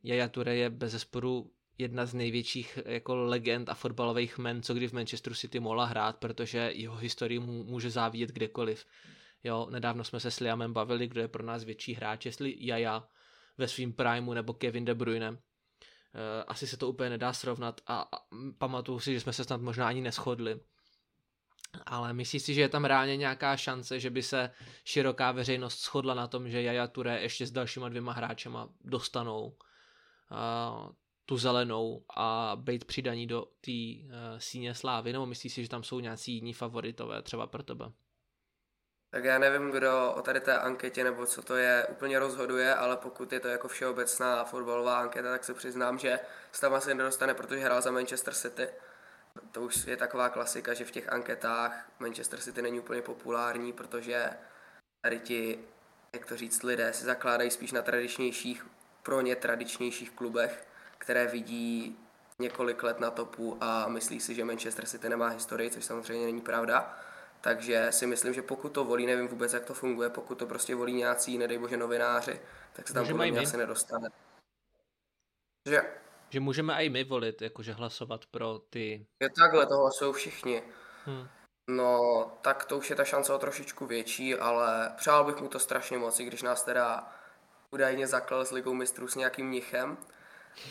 Jaja Ture je bez zesporu jedna z největších jako legend a fotbalových men, co kdy v Manchesteru City mohla hrát, protože jeho historii mu může závidět kdekoliv. Jo, nedávno jsme se s Liamem bavili, kdo je pro nás větší hráč, jestli Jaja ve svým primu nebo Kevin De Bruyne. E, asi se to úplně nedá srovnat a, a pamatuju si, že jsme se snad možná ani neschodli. Ale myslíš si, že je tam reálně nějaká šance, že by se široká veřejnost shodla na tom, že Jaja Ture ještě s dalšíma dvěma hráčema dostanou uh, tu zelenou a být přidaní do té uh, síně slávy, nebo myslíš si, že tam jsou nějací jiní favoritové třeba pro tebe? Tak já nevím, kdo o tady té anketě nebo co to je úplně rozhoduje, ale pokud je to jako všeobecná fotbalová anketa, tak se přiznám, že se tam asi nedostane, protože hrál za Manchester City. To už je taková klasika, že v těch anketách Manchester City není úplně populární, protože tady ti, jak to říct, lidé si zakládají spíš na tradičnějších, pro ně tradičnějších klubech, které vidí několik let na topu a myslí si, že Manchester City nemá historii, což samozřejmě není pravda takže si myslím, že pokud to volí, nevím vůbec, jak to funguje, pokud to prostě volí nějací, nedej bože, novináři, tak se tam podle mě asi nedostane. Že? Že můžeme i my volit, jakože hlasovat pro ty... Je takhle, to hlasují všichni. Hmm. No, tak to už je ta šance o trošičku větší, ale přál bych mu to strašně moc, i když nás teda údajně zaklal s ligou mistrů s nějakým mnichem,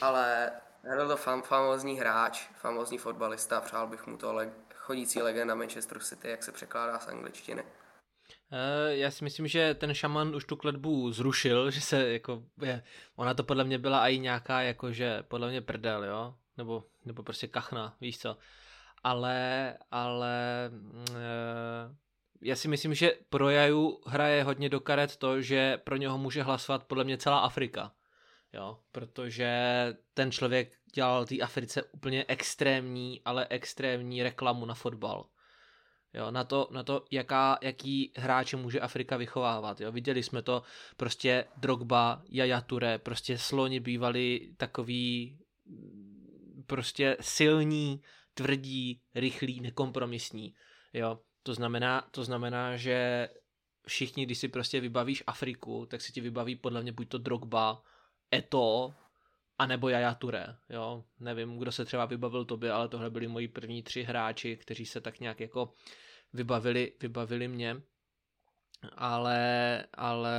ale byl to fam, famózní hráč, famózní fotbalista, přál bych mu to, ale chodící legenda Manchester City, jak se překládá z angličtiny. Eh, já si myslím, že ten šaman už tu kletbu zrušil, že se jako, je, ona to podle mě byla i nějaká jakože podle mě prdel, jo, nebo, nebo prostě kachna, víš co. Ale, ale e, já si myslím, že pro Jaju hraje hodně do karet to, že pro něho může hlasovat podle mě celá Afrika. Jo, protože ten člověk dělal té Africe úplně extrémní, ale extrémní reklamu na fotbal. Jo, na to, na to jaká, jaký hráče může Afrika vychovávat. Jo. Viděli jsme to, prostě Drogba, Yaya Touré, prostě sloni bývali takový prostě silní, tvrdí, rychlí, nekompromisní. Jo. To znamená, to znamená, že všichni, když si prostě vybavíš Afriku, tak si ti vybaví podle mě buď to Drogba, Eto, a nebo Jaja Ture, jo. Nevím, kdo se třeba vybavil tobě, ale tohle byli moji první tři hráči, kteří se tak nějak jako vybavili, vybavili mě. Ale, ale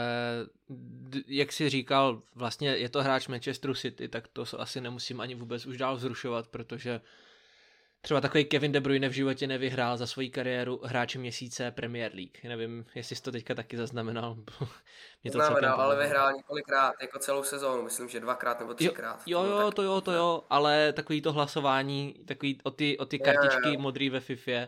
jak si říkal, vlastně je to hráč Manchesteru City, tak to asi nemusím ani vůbec už dál vzrušovat, protože třeba takový Kevin De Bruyne v životě nevyhrál za svoji kariéru hráče měsíce Premier League. Nevím, jestli jsi to teďka taky zaznamenal. Mě to Znamenal, ale vyhrál několikrát, jako celou sezónu, myslím, že dvakrát nebo třikrát. Jo, jo, jo to jo, to jo, ale takový to hlasování, takový o ty, o ty kartičky je, modrý ve FIFA,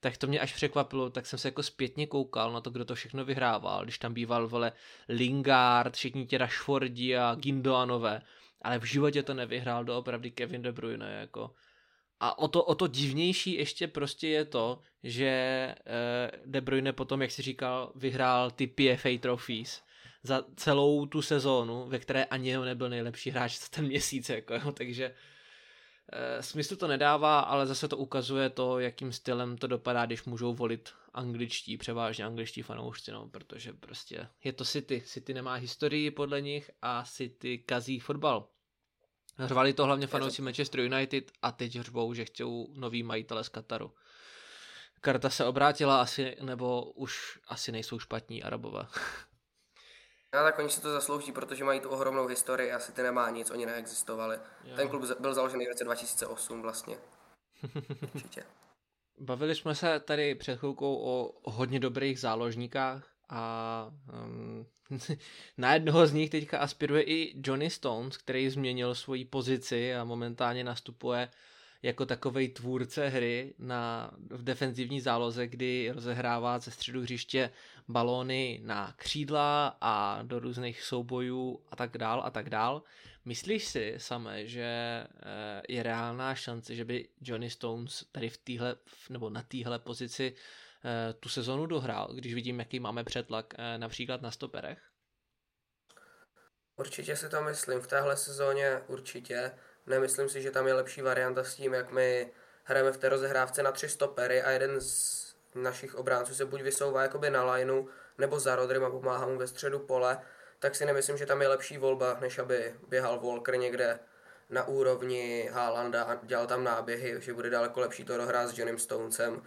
tak to mě až překvapilo, tak jsem se jako zpětně koukal na to, kdo to všechno vyhrával, když tam býval, vole, Lingard, všichni ti Rashfordi a Gindoanové, ale v životě to nevyhrál doopravdy Kevin De Bruyne, jako a o to, o to divnější ještě prostě je to, že eh, De Bruyne potom, jak si říkal, vyhrál ty PFA trophies za celou tu sezónu, ve které ani jeho nebyl nejlepší hráč za ten měsíc, jako, jo, takže e, smysl to nedává, ale zase to ukazuje to, jakým stylem to dopadá, když můžou volit angličtí, převážně angličtí fanoušci, no, protože prostě je to City. City nemá historii podle nich a City kazí fotbal. Řvali to hlavně fanoušci Manchester United a teď řvou, že chtějí nový majitele z Kataru. Karta se obrátila asi, nebo už asi nejsou špatní Arabové. No tak oni si to zaslouží, protože mají tu ohromnou historii, asi ty nemá nic, oni neexistovali. Jo. Ten klub byl založený v roce 2008 vlastně. Určitě. Bavili jsme se tady před chvilkou o hodně dobrých záložníkách a um, na jednoho z nich teďka aspiruje i Johnny Stones, který změnil svoji pozici a momentálně nastupuje jako takovej tvůrce hry na, v defenzivní záloze, kdy rozehrává ze středu hřiště balóny na křídla a do různých soubojů a tak dál a tak dál. Myslíš si samé, že eh, je reálná šance, že by Johnny Stones tady v týhle, nebo na téhle pozici tu sezonu dohrál, když vidím, jaký máme přetlak eh, například na stoperech? Určitě si to myslím. V téhle sezóně určitě. Nemyslím si, že tam je lepší varianta s tím, jak my hrajeme v té rozehrávce na tři stopery a jeden z našich obránců se buď vysouvá jakoby na lineu, nebo za Rodrym a pomáhá mu ve středu pole, tak si nemyslím, že tam je lepší volba, než aby běhal Volker někde na úrovni Haalanda a dělal tam náběhy, že bude daleko lepší to dohrát s Johnem Stonesem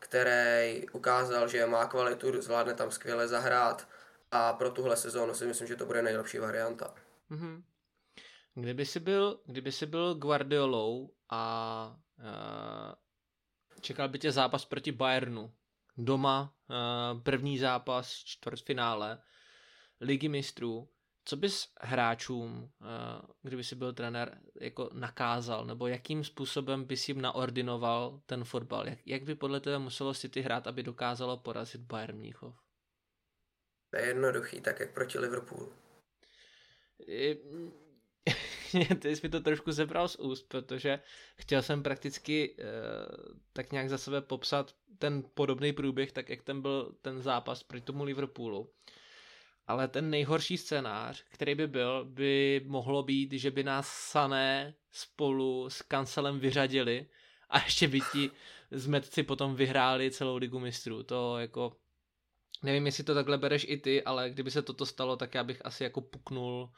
který ukázal, že má kvalitu, zvládne tam skvěle zahrát a pro tuhle sezónu si myslím, že to bude nejlepší varianta. Mm-hmm. Kdyby si byl, kdyby si byl Guardiolou a uh, čekal by tě zápas proti Bayernu, doma, uh, první zápas, čtvrtfinále, ligy mistrů, co bys hráčům, eh, kdyby si byl trenér, jako nakázal, nebo jakým způsobem bys jim naordinoval ten fotbal? Jak, jak by podle tebe muselo City hrát, aby dokázalo porazit Bayern Mnichov? To je jednoduchý, tak jak proti Liverpoolu. Ty jsi mi to trošku zebral z úst, protože chtěl jsem prakticky uh, tak nějak za sebe popsat ten podobný průběh, tak jak ten byl ten zápas proti tomu Liverpoolu ale ten nejhorší scénář, který by byl, by mohlo být, že by nás Sané spolu s Kancelem vyřadili a ještě by ti zmetci potom vyhráli celou ligu mistrů. To jako, nevím, jestli to takhle bereš i ty, ale kdyby se toto stalo, tak já bych asi jako puknul,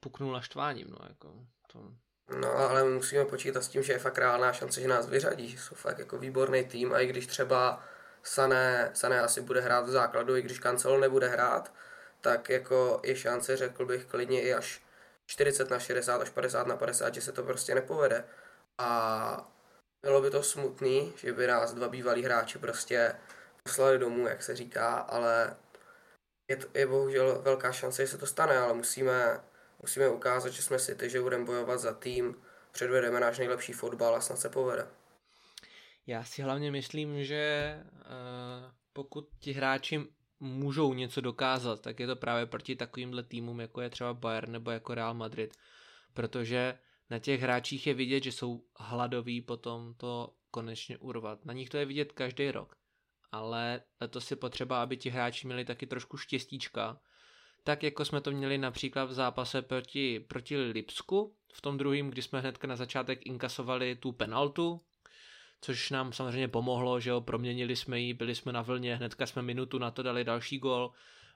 puknul naštváním, no jako to... No, ale musíme počítat s tím, že je fakt reálná šance, že nás vyřadí, jsou fakt jako výborný tým a i když třeba Sané, Sané asi bude hrát v základu, i když Kancel nebude hrát, tak jako je šance, řekl bych, klidně i až 40 na 60 až 50 na 50, že se to prostě nepovede. A bylo by to smutný, že by nás dva bývalí hráči prostě poslali domů, jak se říká, ale je, to, je bohužel velká šance, že se to stane, ale musíme, musíme ukázat, že jsme si ty, že budeme bojovat za tým, předvedeme náš nejlepší fotbal a snad se povede. Já si hlavně myslím, že uh, pokud ti hráči můžou něco dokázat, tak je to právě proti takovýmhle týmům, jako je třeba Bayern nebo jako Real Madrid. Protože na těch hráčích je vidět, že jsou hladoví potom to konečně urvat. Na nich to je vidět každý rok. Ale to si potřeba, aby ti hráči měli taky trošku štěstíčka. Tak jako jsme to měli například v zápase proti, proti Lipsku, v tom druhém, kdy jsme hnedka na začátek inkasovali tu penaltu, což nám samozřejmě pomohlo, že jo, proměnili jsme ji, byli jsme na vlně, hnedka jsme minutu na to dali další gol.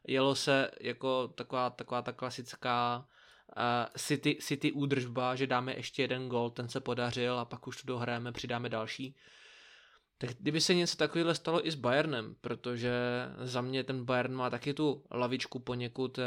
Jelo se jako taková, taková ta klasická City, City údržba, že dáme ještě jeden gol, ten se podařil a pak už to dohrajeme, přidáme další. Tak kdyby se něco takového stalo i s Bayernem, protože za mě ten Bayern má taky tu lavičku poněkud eh,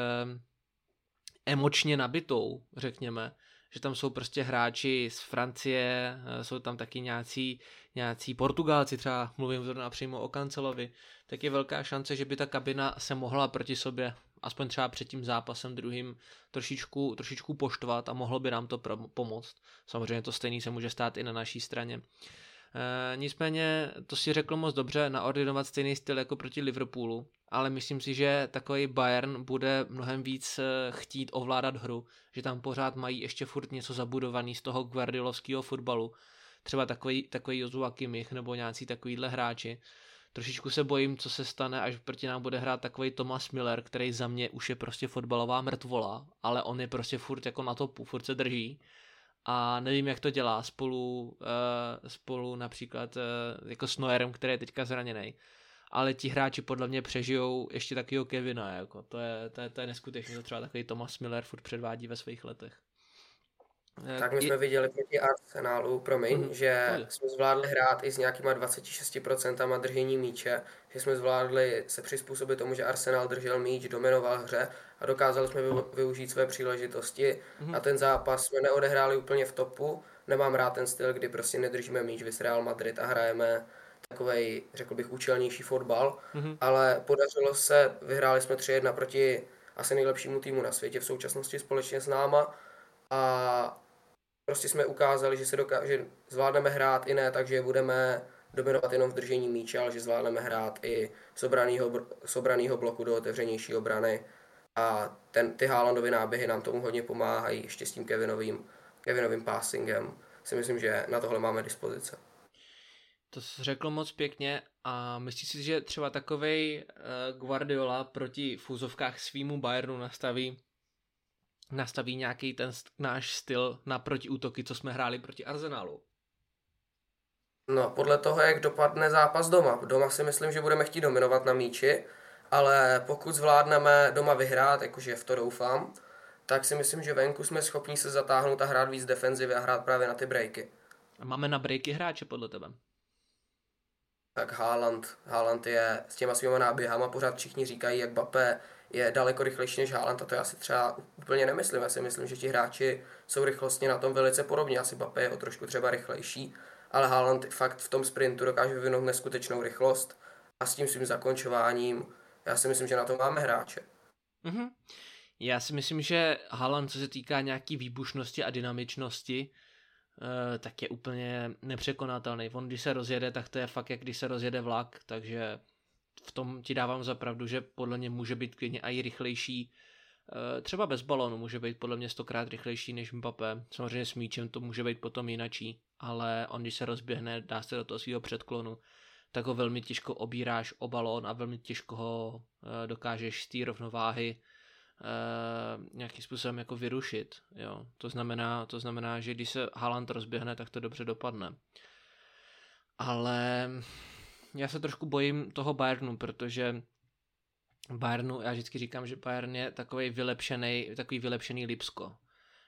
emočně nabitou, řekněme, že tam jsou prostě hráči z Francie, eh, jsou tam taky nějací, nějací Portugálci, třeba mluvím zrovna přímo o Kancelovi, tak je velká šance, že by ta kabina se mohla proti sobě aspoň třeba před tím zápasem druhým trošičku, trošičku poštvat a mohlo by nám to pomoct. Samozřejmě to stejný se může stát i na naší straně. E, nicméně to si řekl moc dobře, naordinovat stejný styl jako proti Liverpoolu, ale myslím si, že takový Bayern bude mnohem víc eh, chtít ovládat hru, že tam pořád mají ještě furt něco zabudovaný z toho guardiolovského fotbalu, třeba takový, takový Joshua Kimmich nebo nějací takovýhle hráči. Trošičku se bojím, co se stane, až proti nám bude hrát takový Thomas Miller, který za mě už je prostě fotbalová mrtvola, ale on je prostě furt jako na topu, furt se drží a nevím, jak to dělá spolu, uh, spolu například uh, jako s Noerem, který je teďka zraněný. Ale ti hráči podle mě přežijou ještě takového Kevina, jako to je, to je, to je neskutečné, to třeba takový Thomas Miller furt předvádí ve svých letech. Eh, tak my jsme viděli proti Arsenálu, promiň, mm, že pojď. jsme zvládli hrát i s nějakýma 26% držení míče, že jsme zvládli se přizpůsobit tomu, že Arsenal držel míč, dominoval hře a dokázali jsme využít své příležitosti mm. a ten zápas jsme neodehráli úplně v topu, nemám rád ten styl, kdy prostě nedržíme míč, vys Real Madrid a hrajeme takový, řekl bych, účelnější fotbal, mm. ale podařilo se, vyhráli jsme 3-1 proti asi nejlepšímu týmu na světě v současnosti společně s náma a prostě jsme ukázali, že, se doká- že zvládneme hrát i ne tak, že budeme dominovat jenom v držení míče, ale že zvládneme hrát i z obranýho, z obranýho bloku do otevřenější obrany. A ten, ty Haalandovy náběhy nám tomu hodně pomáhají, ještě s tím Kevinovým, Kevinovým passingem. Si myslím, že na tohle máme dispozice. To jsi řekl moc pěkně a myslíš si, že třeba takovej uh, Guardiola proti fúzovkách svýmu Bayernu nastaví nastaví nějaký ten náš styl na protiútoky, co jsme hráli proti Arsenalu? No, podle toho, jak dopadne zápas doma. Doma si myslím, že budeme chtít dominovat na míči, ale pokud zvládneme doma vyhrát, jakože v to doufám, tak si myslím, že venku jsme schopni se zatáhnout a hrát víc defenzivy a hrát právě na ty breaky. A máme na breaky hráče podle tebe? Tak Haaland, Haaland je s těma svýma náběhama, pořád všichni říkají, jak Bape je daleko rychlejší než Haaland a to já si třeba úplně nemyslím. Já si myslím, že ti hráči jsou rychlostně na tom velice podobně. Asi Bape je o trošku třeba rychlejší, ale Haaland fakt v tom sprintu dokáže vyvinout neskutečnou rychlost a s tím svým zakončováním já si myslím, že na to máme hráče. Mm-hmm. Já si myslím, že Haaland, co se týká nějaký výbušnosti a dynamičnosti, tak je úplně nepřekonatelný. On, když se rozjede, tak to je fakt, jak když se rozjede vlak, takže v tom ti dávám za pravdu, že podle mě může být klidně i rychlejší, eh, třeba bez balonu může být podle mě stokrát rychlejší než Mbappé. Samozřejmě s míčem to může být potom jinačí, ale on když se rozběhne, dá se do toho svého předklonu, tak ho velmi těžko obíráš o balón a velmi těžko ho eh, dokážeš z té rovnováhy Uh, nějakým způsobem jako vyrušit. Jo. To, znamená, to znamená, že když se Haaland rozběhne, tak to dobře dopadne. Ale já se trošku bojím toho Bayernu, protože Bayernu, já vždycky říkám, že Bayern je takový vylepšený, takový vylepšený Lipsko.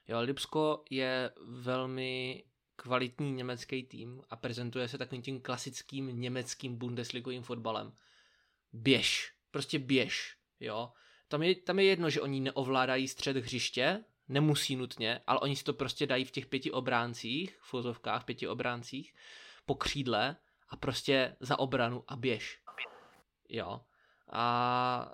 Jo, Lipsko je velmi kvalitní německý tým a prezentuje se takovým tím klasickým německým bundesligovým fotbalem. Běž, prostě běž, jo. Tam je, tam je jedno, že oni neovládají střed hřiště, nemusí nutně, ale oni si to prostě dají v těch pěti obráncích, v fozovkách pěti obráncích, po křídle a prostě za obranu a běž. Jo. A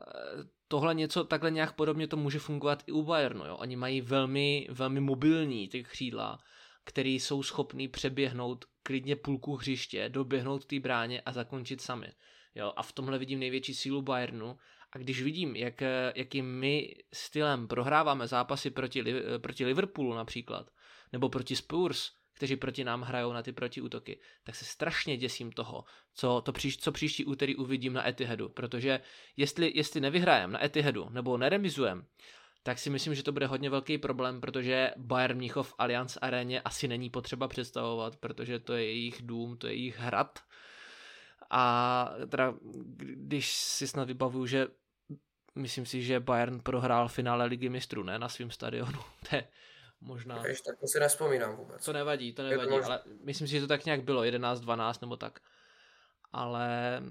tohle něco, takhle nějak podobně to může fungovat i u Bayernu, jo. Oni mají velmi, velmi mobilní ty křídla, který jsou schopný přeběhnout klidně půlku hřiště, doběhnout té bráně a zakončit sami. Jo, a v tomhle vidím největší sílu Bayernu a když vidím, jak, jakým my stylem prohráváme zápasy proti, proti Liverpoolu například, nebo proti Spurs, kteří proti nám hrajou na ty protiútoky, tak se strašně děsím toho, co, to příš, co příští úterý uvidím na Etihadu, protože jestli, jestli nevyhrajem na Etihadu nebo neremizujem, tak si myslím, že to bude hodně velký problém, protože Bayern Mnichov v Allianz aréně asi není potřeba představovat, protože to je jejich dům, to je jejich hrad. A teda, když si snad vybavuju, že myslím si, že Bayern prohrál finále ligy mistrů, ne na svém stadionu. to je možná... Když tak to si nespomínám vůbec. To nevadí, to nevadí, to ale myslím si, že to tak nějak bylo, 11-12 nebo tak. Ale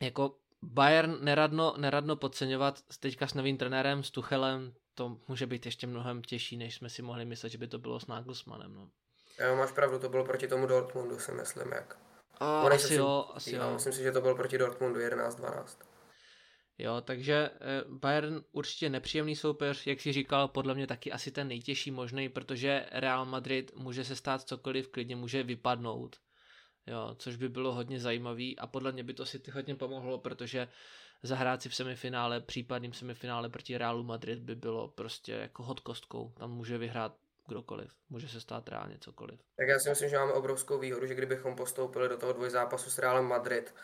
jako Bayern neradno, neradno podceňovat teďka s novým trenérem, s Tuchelem, to může být ještě mnohem těžší, než jsme si mohli myslet, že by to bylo s Nagelsmannem. No. Já máš pravdu, to bylo proti tomu Dortmundu, si myslím, jak. A, asi si, jo, asi jo. Myslím si, že to bylo proti Dortmundu 11-12. Jo, takže eh, Bayern určitě nepříjemný soupeř, jak si říkal, podle mě taky asi ten nejtěžší možný, protože Real Madrid může se stát cokoliv, klidně může vypadnout, jo, což by bylo hodně zajímavý a podle mě by to si hodně pomohlo, protože zahrát si v semifinále, případným semifinále proti Realu Madrid by bylo prostě jako hod kostkou, tam může vyhrát kdokoliv, může se stát reálně cokoliv. Tak já si myslím, že máme obrovskou výhodu, že kdybychom postoupili do toho dvojzápasu s Realem Madrid,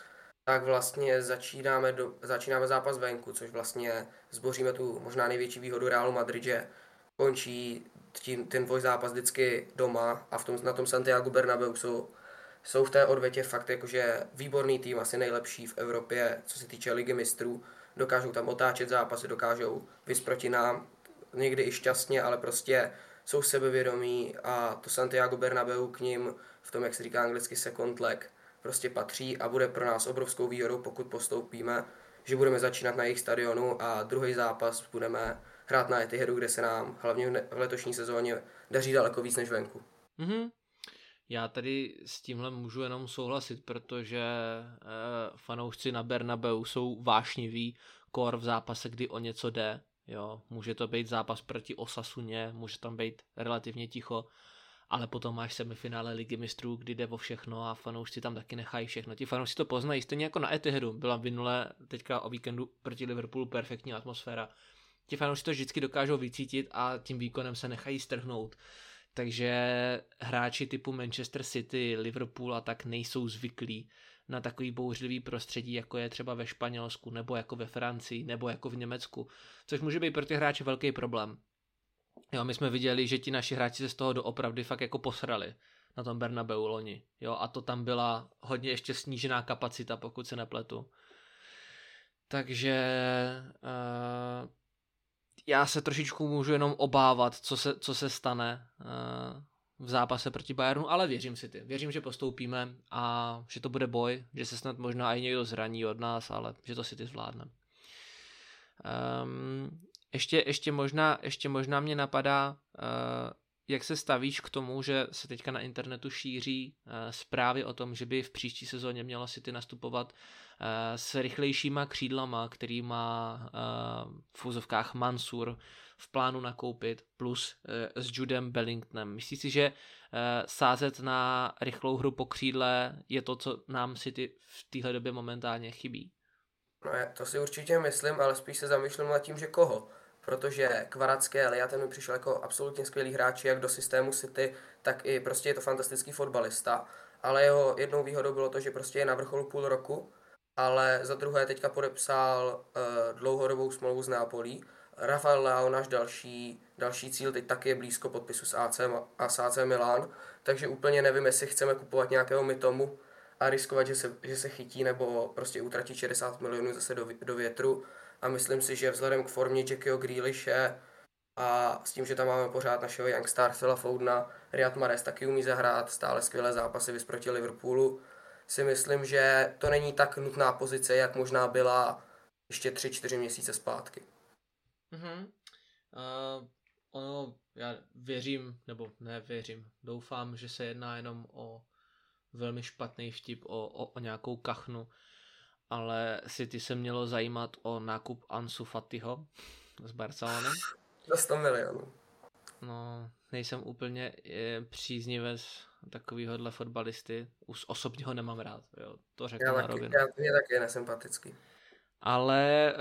tak vlastně začínáme, do, začínáme zápas venku, což vlastně zboříme tu možná největší výhodu Realu Madrid, že končí tím, ten dvojzápas vždycky doma a v tom, na tom Santiago Bernabeu jsou, jsou v té odvětě fakt jakože výborný tým, asi nejlepší v Evropě, co se týče ligy mistrů. Dokážou tam otáčet zápasy, dokážou vys proti nám, někdy i šťastně, ale prostě jsou sebevědomí a to Santiago Bernabeu k ním v tom, jak se říká anglicky second leg, prostě patří a bude pro nás obrovskou výhodou, pokud postoupíme, že budeme začínat na jejich stadionu a druhý zápas budeme hrát na Etihadu, kde se nám hlavně v letošní sezóně daří daleko víc než venku. Mm-hmm. Já tady s tímhle můžu jenom souhlasit, protože e, fanoušci na Bernabeu jsou vášniví kor v zápase, kdy o něco jde. Jo, může to být zápas proti Osasuně, může tam být relativně ticho, ale potom máš semifinále ligy mistrů, kdy jde o všechno a fanoušci tam taky nechají všechno. Ti fanoušci to poznají, stejně jako na Etihadu. Byla minule teďka o víkendu proti Liverpoolu perfektní atmosféra. Ti fanoušci to vždycky dokážou vycítit a tím výkonem se nechají strhnout. Takže hráči typu Manchester City, Liverpool a tak nejsou zvyklí na takový bouřlivý prostředí, jako je třeba ve Španělsku, nebo jako ve Francii, nebo jako v Německu, což může být pro ty hráče velký problém. Jo, my jsme viděli, že ti naši hráči se z toho doopravdy fakt jako posrali na tom Bernabeu loni. Jo, a to tam byla hodně ještě snížená kapacita, pokud se nepletu. Takže uh, já se trošičku můžu jenom obávat, co se, co se stane uh, v zápase proti Bayernu, ale věřím si ty. Věřím, že postoupíme a že to bude boj, že se snad možná i někdo zraní od nás, ale že to si ty zvládne. Um, ještě, ještě, možná, ještě možná mě napadá, uh, jak se stavíš k tomu, že se teďka na internetu šíří uh, zprávy o tom, že by v příští sezóně mělo City nastupovat uh, s rychlejšíma křídlama, který má v úzovkách Mansur v plánu nakoupit, plus s Judem Bellingtonem. Myslíš si, že sázet na rychlou hru po křídle je to, co nám City v téhle době momentálně chybí? No to si určitě myslím, ale spíš se zamýšlím nad tím, že koho protože Kvaracké a ten mi přišel jako absolutně skvělý hráč, jak do systému City, tak i prostě je to fantastický fotbalista. Ale jeho jednou výhodou bylo to, že prostě je na vrcholu půl roku, ale za druhé teďka podepsal uh, dlouhodobou smlouvu z Nápolí. Rafael Leao, náš další, další cíl, teď taky je blízko podpisu s AC a s AC Milan, takže úplně nevím, jestli chceme kupovat nějakého mytomu a riskovat, že se, že se chytí nebo prostě utratí 60 milionů zase do, do větru a myslím si, že vzhledem k formě Jackieho Grealishe a s tím, že tam máme pořád našeho youngstar Phila Foudna, Riyad Mahrez taky umí zahrát stále skvělé zápasy vys proti Liverpoolu, si myslím, že to není tak nutná pozice, jak možná byla ještě 3-4 měsíce zpátky. Mm-hmm. Uh, ono, já věřím, nebo ne věřím, doufám, že se jedná jenom o velmi špatný vtip, o, o, o nějakou kachnu, ale City se mělo zajímat o nákup Ansu Fatiho z Barcelony. Za 100 milionů. No, nejsem úplně eh, příznivec takovýhohle fotbalisty. Už osobně ho nemám rád, jo, to řeknu já na taky, rovinu. Já, mě taky nesympatický. Ale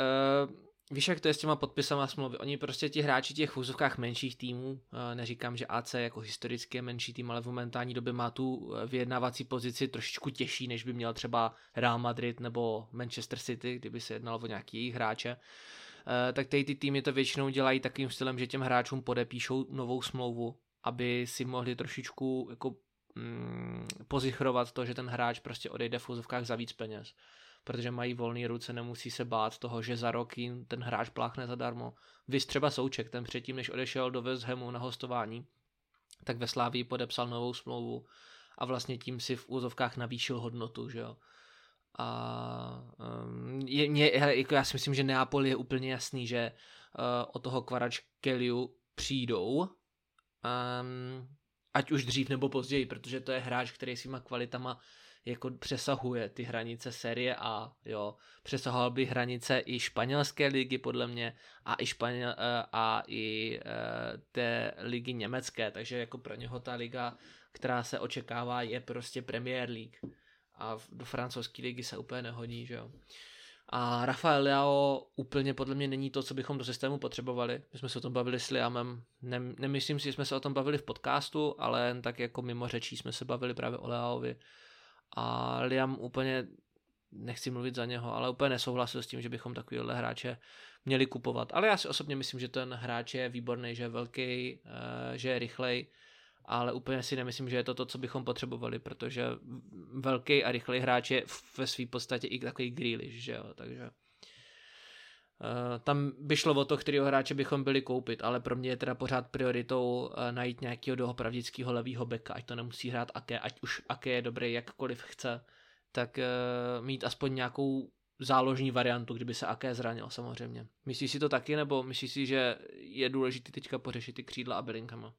uh, Víš, jak to je s těma podpisama smlouvy? Oni prostě ti hráči těch úzovkách menších týmů, eh, neříkám, že AC jako historicky je menší tým, ale v momentální době má tu eh, vyjednávací pozici trošičku těžší, než by měl třeba Real Madrid nebo Manchester City, kdyby se jednalo o nějaký jejich hráče. Eh, tak tady ty týmy to většinou dělají takovým stylem, že těm hráčům podepíšou novou smlouvu, aby si mohli trošičku jako mm, pozichrovat to, že ten hráč prostě odejde v úzovkách za víc peněz protože mají volné ruce, nemusí se bát toho, že za rok jim ten hráč pláchne zadarmo. Vy třeba Souček, ten předtím, než odešel do West Hamu na hostování, tak ve Slávii podepsal novou smlouvu a vlastně tím si v úzovkách navýšil hodnotu, že jo. A um, je, mě, jako já si myslím, že Neapol je úplně jasný, že uh, o toho Kvarač Kellyu přijdou, um, ať už dřív nebo později, protože to je hráč, který svýma kvalitama jako přesahuje ty hranice série A, jo. Přesahoval by hranice i španělské ligy podle mě a i, španěl, uh, a i uh, té ligy německé, takže jako pro něho ta liga, která se očekává, je prostě Premier League a do francouzské ligy se úplně nehodí, že jo. A Rafael Leao úplně podle mě není to, co bychom do systému potřebovali. My jsme se o tom bavili s Liamem. Ne, nemyslím si, že jsme se o tom bavili v podcastu, ale jen tak jako mimo řečí jsme se bavili právě o Leaovi. A Liam úplně, nechci mluvit za něho, ale úplně nesouhlasil s tím, že bychom takovýhle hráče měli kupovat. Ale já si osobně myslím, že ten hráč je výborný, že je velký, eh, že je rychlej ale úplně si nemyslím, že je to to, co bychom potřebovali, protože velký a rychlý hráč je ve své podstatě i takový Grealish, že jo, takže tam by šlo o to, kterého hráče bychom byli koupit, ale pro mě je teda pořád prioritou uh, najít nějakého doopravdického levýho beka, ať to nemusí hrát Ake, ať už Ake je dobrý jakkoliv chce, tak uh, mít aspoň nějakou záložní variantu, kdyby se Ake zranil samozřejmě. Myslíš si to taky, nebo myslíš si, že je důležité teďka pořešit ty křídla a Bellinghama?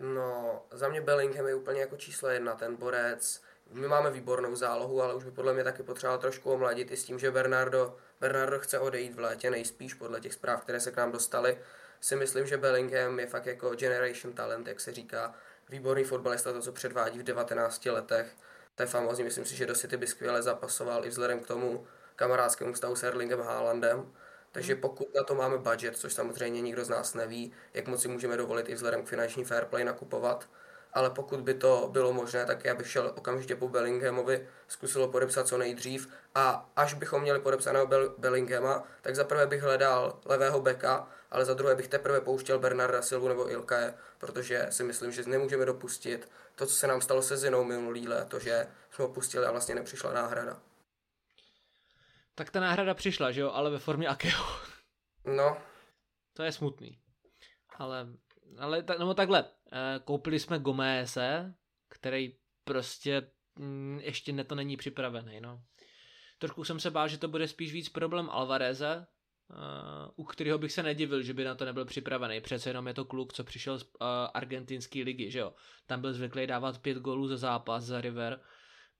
No, za mě Bellingham je úplně jako číslo jedna, ten borec. My máme výbornou zálohu, ale už by podle mě taky potřeboval trošku omladit i s tím, že Bernardo, Bernardo chce odejít v létě nejspíš podle těch zpráv, které se k nám dostaly. Si myslím, že Bellingham je fakt jako generation talent, jak se říká. Výborný fotbalista, to, co předvádí v 19 letech. To je famózní, myslím si, že do City by skvěle zapasoval i vzhledem k tomu kamarádskému stavu s Erlingem Haalandem. Takže pokud na to máme budget, což samozřejmě nikdo z nás neví, jak moc si můžeme dovolit i vzhledem k finanční fair play nakupovat, ale pokud by to bylo možné, tak já bych šel okamžitě po Bellinghamovi, zkusil podepsat co nejdřív a až bychom měli podepsaného Bellinghama, tak za prvé bych hledal levého beka, ale za druhé bych teprve pouštěl Bernarda Silvu nebo Ilkaje, protože si myslím, že nemůžeme dopustit to, co se nám stalo se Zinou minulý léto, že jsme ho pustili a vlastně nepřišla náhrada. Tak ta náhrada přišla, že jo, ale ve formě Akeo. No. To je smutný. Ale, ale tak, no takhle, koupili jsme Gomeze, který prostě mm, ještě ne to není připravený, no. Trošku jsem se bál, že to bude spíš víc problém Alvareze, Uh, u kterého bych se nedivil, že by na to nebyl připravený. Přece jenom je to kluk, co přišel z uh, argentinské ligy, že jo. Tam byl zvyklý dávat pět gólů za zápas za River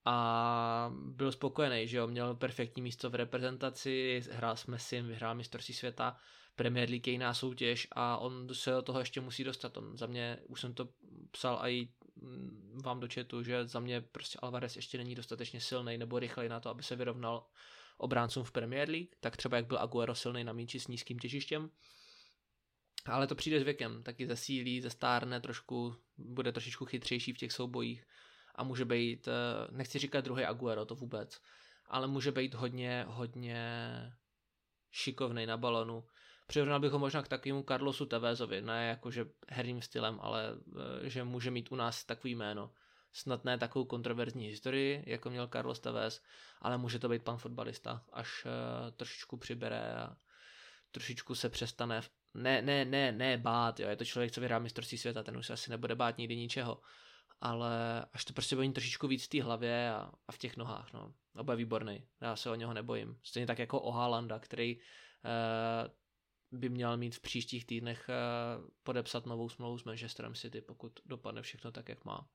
a byl spokojený, že jo, měl perfektní místo v reprezentaci, hrál s Messi, vyhrál mistrovství světa, Premier League je jiná soutěž a on se do toho ještě musí dostat. On za mě, už jsem to psal i mm, vám do chatu, že za mě prostě Alvarez ještě není dostatečně silný nebo rychlej na to, aby se vyrovnal obráncům v Premier League, tak třeba jak byl Aguero silný na míči s nízkým těžištěm. Ale to přijde s věkem, taky zesílí, zestárne trošku, bude trošičku chytřejší v těch soubojích a může být, eh, nechci říkat druhý Aguero, to vůbec, ale může být hodně, hodně šikovný na balonu. Přirovnal bych ho možná k takovému Carlosu Tevezovi, ne jakože herním stylem, ale eh, že může mít u nás takový jméno. Snad ne takovou kontroverzní historii, jako měl Carlos Tevez, ale může to být pan fotbalista, až uh, trošičku přibere a trošičku se přestane ne, ne, ne, ne bát, jo, je to člověk, co vyhrá mistrovství světa, ten už se asi nebude bát nikdy ničeho, ale až to prostě bude trošičku víc v té hlavě a, a v těch nohách, no. A bude výborný, já se o něho nebojím. Stejně tak jako o Haalanda, který uh, by měl mít v příštích týdnech uh, podepsat novou smlouvu s Manchesterem City, pokud dopadne všechno tak, jak má.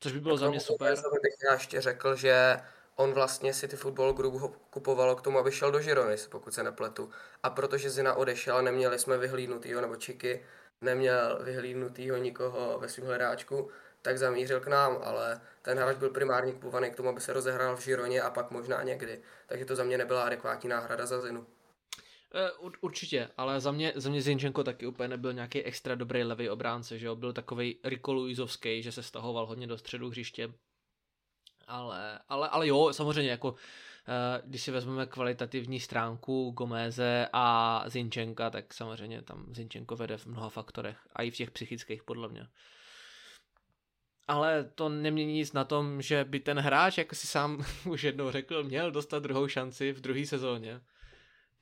Což by bylo za mě super. bych já ještě řekl, že on vlastně City Football Group ho kupovalo k tomu, aby šel do Girony, pokud se nepletu. A protože Zina odešel, neměli jsme vyhlídnutýho, nebo Čiky, neměl vyhlídnutýho nikoho ve svém hledáčku, tak zamířil k nám, ale ten hráč byl primárně kupovaný k tomu, aby se rozehrál v Žironě a pak možná někdy. Takže to za mě nebyla adekvátní náhrada za Zinu. Eh, určitě, ale za mě, za mě Zinčenko taky úplně nebyl nějaký extra dobrý levý obránce, že jo, byl takový Riko Luizovský, že se stahoval hodně do středu hřiště, ale, ale, ale jo, samozřejmě jako eh, když si vezmeme kvalitativní stránku Gomeze a Zinčenka, tak samozřejmě tam Zinčenko vede v mnoha faktorech, a i v těch psychických podle mě. ale to nemění nic na tom, že by ten hráč, jak si sám už jednou řekl, měl dostat druhou šanci v druhé sezóně.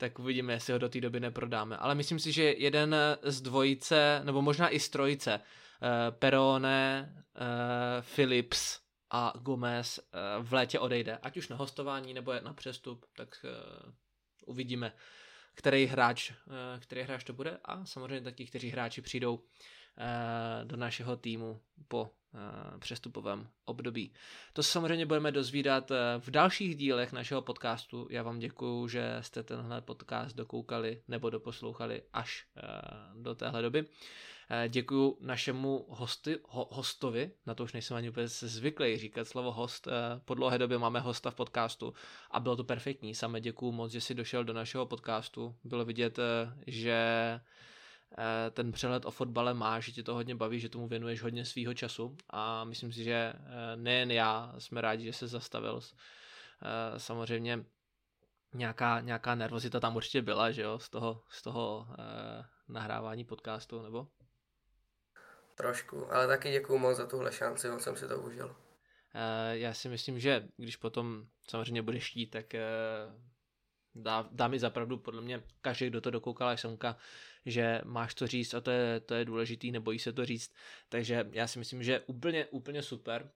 Tak uvidíme, jestli ho do té doby neprodáme. Ale myslím si, že jeden z dvojice, nebo možná i z trojice, uh, Perone, uh, Philips a Gomez uh, v létě odejde. Ať už na hostování nebo na přestup, tak uvidíme, který hráč, který hráč to bude a samozřejmě taky, kteří hráči přijdou do našeho týmu po Eh, přestupovém období. To se samozřejmě budeme dozvídat eh, v dalších dílech našeho podcastu. Já vám děkuju, že jste tenhle podcast dokoukali nebo doposlouchali až eh, do téhle doby. Děkuju našemu hosti, ho, hostovi, na to už nejsem ani úplně zvyklý říkat slovo host, po dlouhé době máme hosta v podcastu a bylo to perfektní. Same děkuju moc, že jsi došel do našeho podcastu. Bylo vidět, že Eh, ten přehled o fotbale má, že tě to hodně baví, že tomu věnuješ hodně svýho času a myslím si, že eh, nejen já jsme rádi, že se zastavil. Eh, samozřejmě nějaká, nějaká nervozita tam určitě byla, že jo, z toho, z toho nahrávání podcastu, nebo? Trošku, ale taky děkuju moc za tuhle šanci, on jsem si to užil. Já si myslím, že když potom samozřejmě budeš chtít, tak dá, dá mi zapravdu podle mě každý, kdo to dokoukal až semka, že máš to říct a to je, to je důležitý, nebojí se to říct. Takže já si myslím, že úplně, úplně super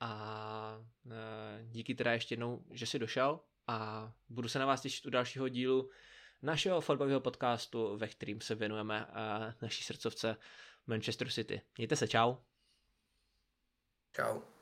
a e, díky teda ještě jednou, že jsi došel a budu se na vás těšit u dalšího dílu našeho fotbalového podcastu, ve kterým se věnujeme e, naší srdcovce Manchester City. Mějte se, čau. Čau.